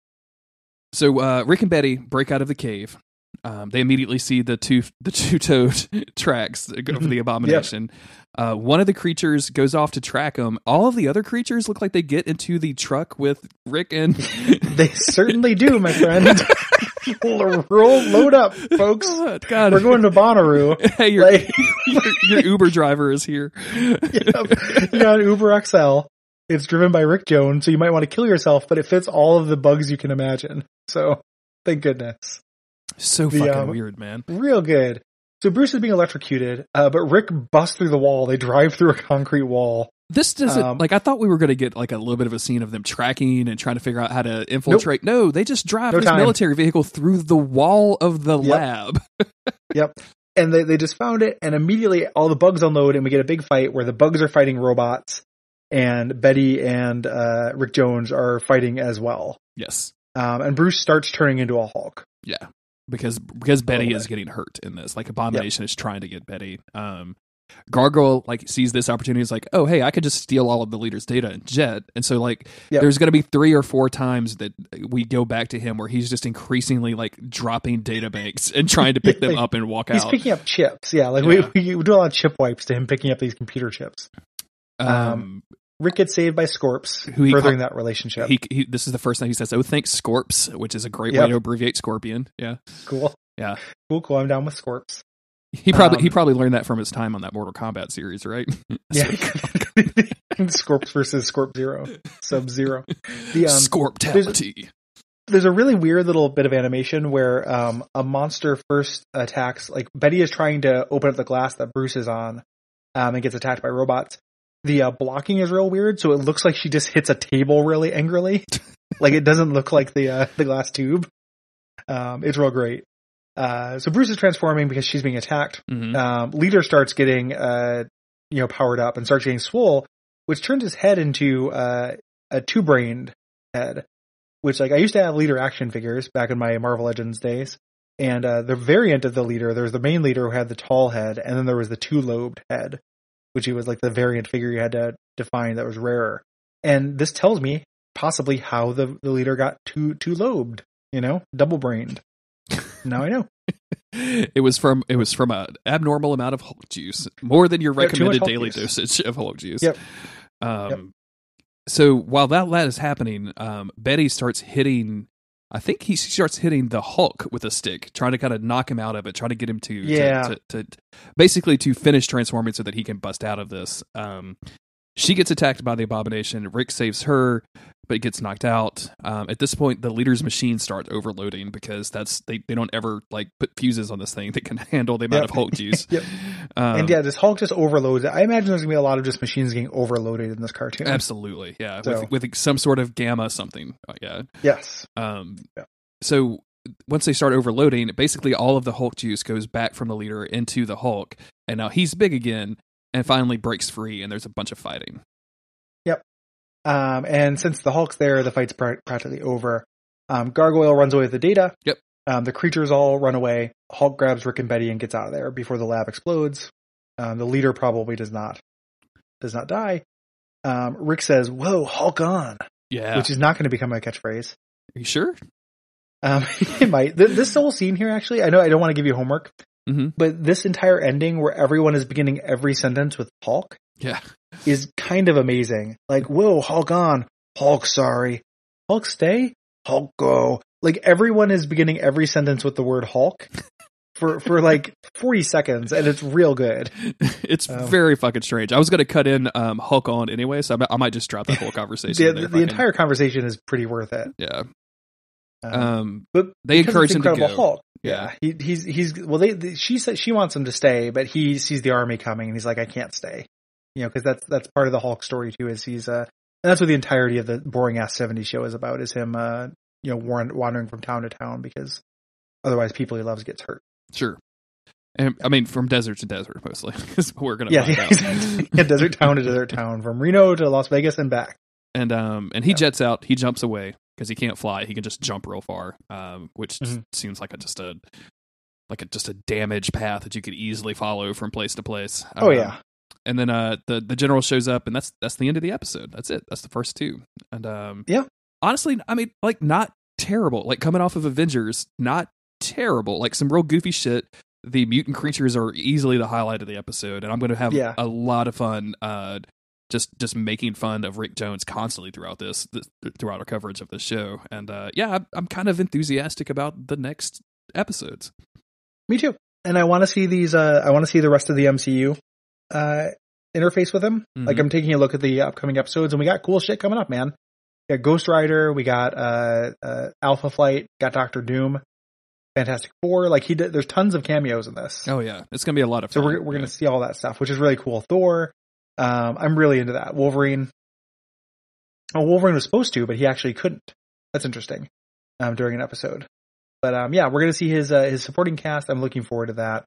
So uh, Rick and Betty break out of the cave. Um, they immediately see the two the two toed tracks that go for the abomination. Uh, one of the creatures goes off to track them. All of the other creatures look like they get into the truck with Rick and they certainly do, my friend. Roll, load up, folks. God, God. We're going to Bonnaroo. Hey, your, Like, your, your Uber driver is here. yep. you got an Uber XL. It's driven by Rick Jones, so you might want to kill yourself, but it fits all of the bugs you can imagine. So, thank goodness. So The, fucking um, weird, man. Real good. So Bruce is being electrocuted, uh, but Rick busts through the wall. They drive through a concrete wall. This doesn't um, like I thought we were going to get like a little bit of a scene of them tracking and trying to figure out how to infiltrate. No, they just drive No this time. military vehicle through the wall of the Yep. lab. Yep. And they, they just found it, and immediately all the bugs unload, and we get a big fight where the bugs are fighting robots, and Betty and uh, Rick Jones are fighting as well. Yes. Um, and Bruce starts turning into a Hulk. Yeah, because because Betty is getting hurt in this. Like Abomination is trying to get Betty. Um, Gargoyle like sees this opportunity. Is like, oh hey, I could just steal all of the leader's data and jet. And so like, Yep. there's going to be three or four times that we go back to him where he's just increasingly like dropping data banks and trying to pick them up and walk He's out. He's picking up chips. Yeah, like Yeah. We, we do a lot of chip wipes to him picking up these computer chips. um, Rick gets saved by Scorps, Who he furthering call- that relationship. he, he this is the first time he says, "Oh, thanks, Scorps," which is a great way to abbreviate Scorpion. Yeah, cool. Yeah. Cool, cool. I'm down with Scorps. he probably he Um, probably learned that from his time on that Mortal Kombat series, right? Yeah. Scorps versus Scorp Zero. Sub Zero. The, um, Scorptality. there's a really weird little bit of animation where um, a monster first attacks. Like Betty is trying to open up the glass that Bruce is on, um, and gets attacked by robots. The uh, blocking is real weird, so it looks like she just hits a table really angrily. like it doesn't look like the uh, the glass tube. Um, it's real great. Uh, so Bruce is transforming because she's being attacked. Mhm. Um, Leader starts getting uh, you know powered up and starts getting swole, which turns his head into uh, a two brained head which like I used to have leader action figures back in my Marvel Legends days. And uh, the variant of the leader, there was the main leader who had the tall head, and then there was the two lobed head, which he was like the variant figure you had to define that was rarer. And this tells me possibly how the, the leader got two two lobed, you know, double brained. now I know. It was from it was from an abnormal amount of Hulk juice, more than your Yeah, too much recommended Hulk daily juice. dosage of Hulk juice. Yep. Um, Yep. So while that that is happening, um, Betty starts hitting. I think he starts hitting the Hulk with a stick, trying to kind of knock him out of it, trying to get him to, to- Yeah. to, to, basically to finish transforming so that he can bust out of this. Um, she gets attacked by the abomination. Rick saves her, but it gets knocked out. Um, at this point, the leader's machine starts overloading because that's they, they don't ever like put fuses on this thing that can handle the amount Yep. of Hulk juice. Yep. Um, and yeah, this Hulk just overloads. I imagine there's gonna be a lot of just machines getting overloaded in this cartoon. absolutely, yeah, So- with with some sort of gamma something. Uh, yeah. Yes. Um, Yeah. So once they start overloading, basically all of the Hulk juice goes back from the leader into the Hulk, and now he's big again, and finally breaks free, and there's a bunch of fighting. Um, and since the Hulk's there, the fight's pr- practically over. Um, Gargoyle runs away with the data. Yep. Um, the creatures all run away. Hulk grabs Rick and Betty and gets out of there before the lab explodes. Um, the leader probably does not does not die. Um, Rick says, "Whoa, Hulk on," Yeah, which is not going to become a catchphrase. are you sure? Um, it might. Th- This whole scene here, actually, I know I don't want to give you homework, Mhm. but this entire ending where everyone is beginning every sentence with Hulk Yeah, is kind of amazing. Like, whoa, Hulk on, Hulk sorry, Hulk stay, Hulk go. Like everyone is beginning every sentence with the word Hulk for for like forty seconds, and it's real good. it's Um, very fucking strange. I was going to cut in um, Hulk on anyway, so I might, I might just drop that whole conversation. The, there the, I can- entire conversation is pretty worth it. yeah. Um, Um, but they encourage him to go. Hulk. Yeah. He, he's he's well. They, they she said she wants him to stay, but he sees the army coming, and he's like, I can't stay. You know, because that's that's part of the Hulk story too. Is he's uh, and that's what the entirety of the boring ass '70s show is about. Is him uh, you know, wandering from town to town because otherwise people he loves gets hurt. Sure. And I mean, from desert to desert mostly, because we're gonna Yeah, find out. exactly. yeah, desert town to desert town, from Reno to Las Vegas and back. And um, and he Yeah. jets out. He jumps away because he can't fly. He can just jump real far. Um, which Mhm. seems like a just a like a just a damaged path that you could easily follow from place to place. Oh Um, yeah, And then uh, the the general shows up, and that's that's the end of the episode. That's it. That's the first two. And um, Yeah. honestly, I mean, like not terrible. Like coming off of Avengers, not terrible. Like some real goofy shit. The mutant creatures are easily the highlight of the episode, and I'm going to have Yeah. a lot of fun. Uh, just just making fun of Rick Jones constantly throughout this, th- throughout our coverage of this show. And uh, yeah, I'm, I'm kind of enthusiastic about the next episodes. me too. And I want to see these. Uh, I want to see the rest of the MCU uh, interface with him. Like Mhm. I'm taking a look at the upcoming episodes, and we got cool shit coming up, man. We got Ghost Rider, we got uh, uh, Alpha Flight, got Doctor Doom, Fantastic Four. Like he did. There's tons of cameos in this. Oh yeah, it's going to be a lot of So we're we're Yeah. gonna see all that stuff, which is really cool. Thor, um, I'm really into that. Wolverine. Oh, Wolverine was supposed to, but he actually couldn't. That's interesting. Um, during an episode, but um, yeah, we're gonna see his uh, his supporting cast. I'm looking forward to that.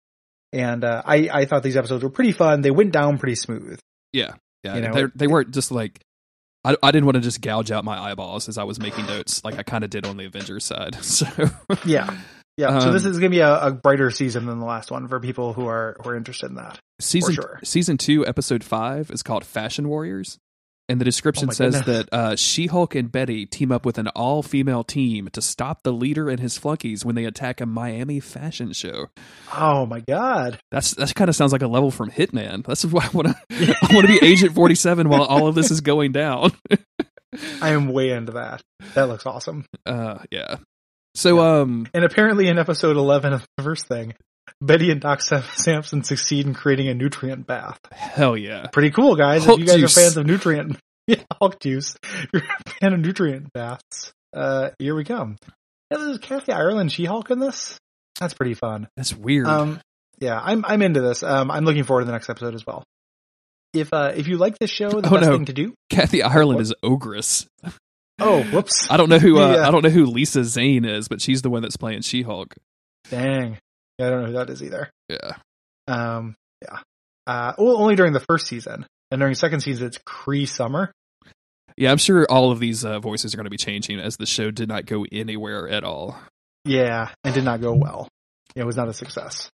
And uh, I I thought these episodes were pretty fun. They went down pretty smooth. Yeah, yeah. You know, they they weren't just like I, I didn't want to just gouge out my eyeballs as I was making notes, like I kind of did on the Avengers side. So Yeah. Yeah. so this Um, is gonna be a, a brighter season than the last one for people who are who are interested in that. season sure. season two, episode five is called Fashion Warriors, and the description Oh says goodness. that uh, She Hulk and Betty team up with an all female team to stop the leader and his flunkies when they attack a Miami fashion show. Oh my god. That's that kind of sounds like a level from Hitman. That's why I want to I want to be Agent Forty Seven while all of this is going down. I am way into that. That looks awesome. Uh, yeah. So um, And apparently in episode 11 of the first thing, Betty and Doc Sam- Samson succeed in creating a nutrient bath. hell yeah. Pretty cool, guys. Hulk if you guys juice. are fans of nutrient, yeah, Hulk juice, you're a fan of nutrient baths, uh, here we come. Yeah, there's Kathy Ireland She-Hulk in this. That's pretty fun. That's weird. Um, yeah, I'm, I'm into this. Um, I'm looking forward to the next episode as well. If, uh, if you like this show, the Oh, best no. thing to do. Kathy Ireland what? is Ogress. Oh, whoops. I don't know who uh, Yeah. I don't know who Lisa Zane is, but she's the one that's playing She Hulk. Dang. Yeah, I don't know who that is either. Yeah. Um, yeah. Uh, well, only during the first season. And during the second season, it's Cree Summer. Yeah, I'm sure all of these uh, voices are going to be changing as the show did not go anywhere at all. Yeah, and did not go well. It was not a success.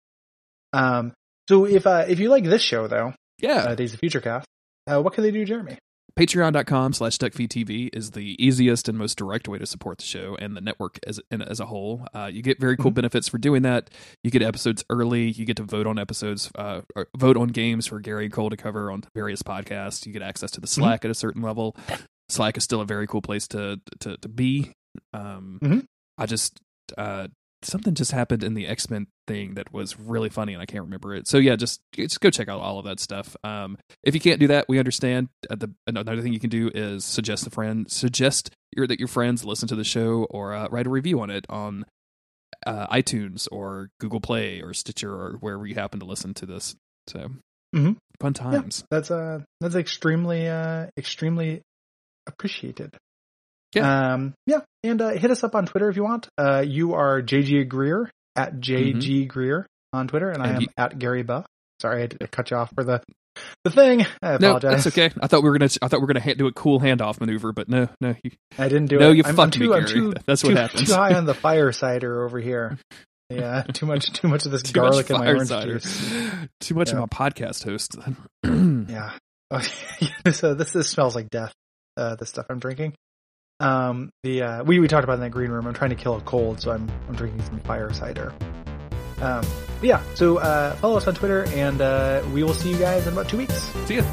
Um, so if uh, if you like this show though, Yeah. uh, Days of Future Cast, uh, what can they do, Jeremy? Patreon.com slash DuckFeedTV is the easiest and most direct way to support the show and the network as, as a whole. Uh, you get very cool Mhm. benefits for doing that. You get episodes early. You get to vote on episodes, uh, or vote on games for Gary and Cole to cover on various podcasts. You get access to the Slack at a certain level. Slack is still a very cool place to to, to be. Um, Mhm. I just uh, something just happened in the X Men thing that was really funny, and I can't remember it. So yeah, just just go check out all of that stuff. Um, if you can't do that, we understand. Uh, the another thing you can do is suggest a friend, suggest your, that your friends listen to the show, or uh, write a review on it on uh, iTunes or Google Play or Stitcher or wherever you happen to listen to this. So Mhm. fun times. That's uh that's extremely uh extremely appreciated. Yeah. Um, yeah. And uh, hit us up on Twitter if you want. Uh, you are JG Greer at JG mm-hmm. Greer on Twitter, and, and I am he- at Gary Buh. Sorry, I had to cut you off for the the thing. I apologize. No, that's okay. I thought we were gonna. I thought we were gonna do a cool handoff maneuver, but no, no. You, I didn't do no, it. No, you I'm, fucked I'm too, me, I'm too, That's too, what happens. Too high on the fire cider over here. Yeah, too much, too much of this too garlic in my orange cider. juice. Too much yeah. of my podcast host. yeah. so this this smells like death. Uh, the stuff I'm drinking. Um, the uh, we we talked about in that green room. I'm trying to kill a cold, so I'm I'm drinking some fire cider. Um, yeah. So uh, follow us on Twitter, and uh, we will see you guys in about two weeks. See ya.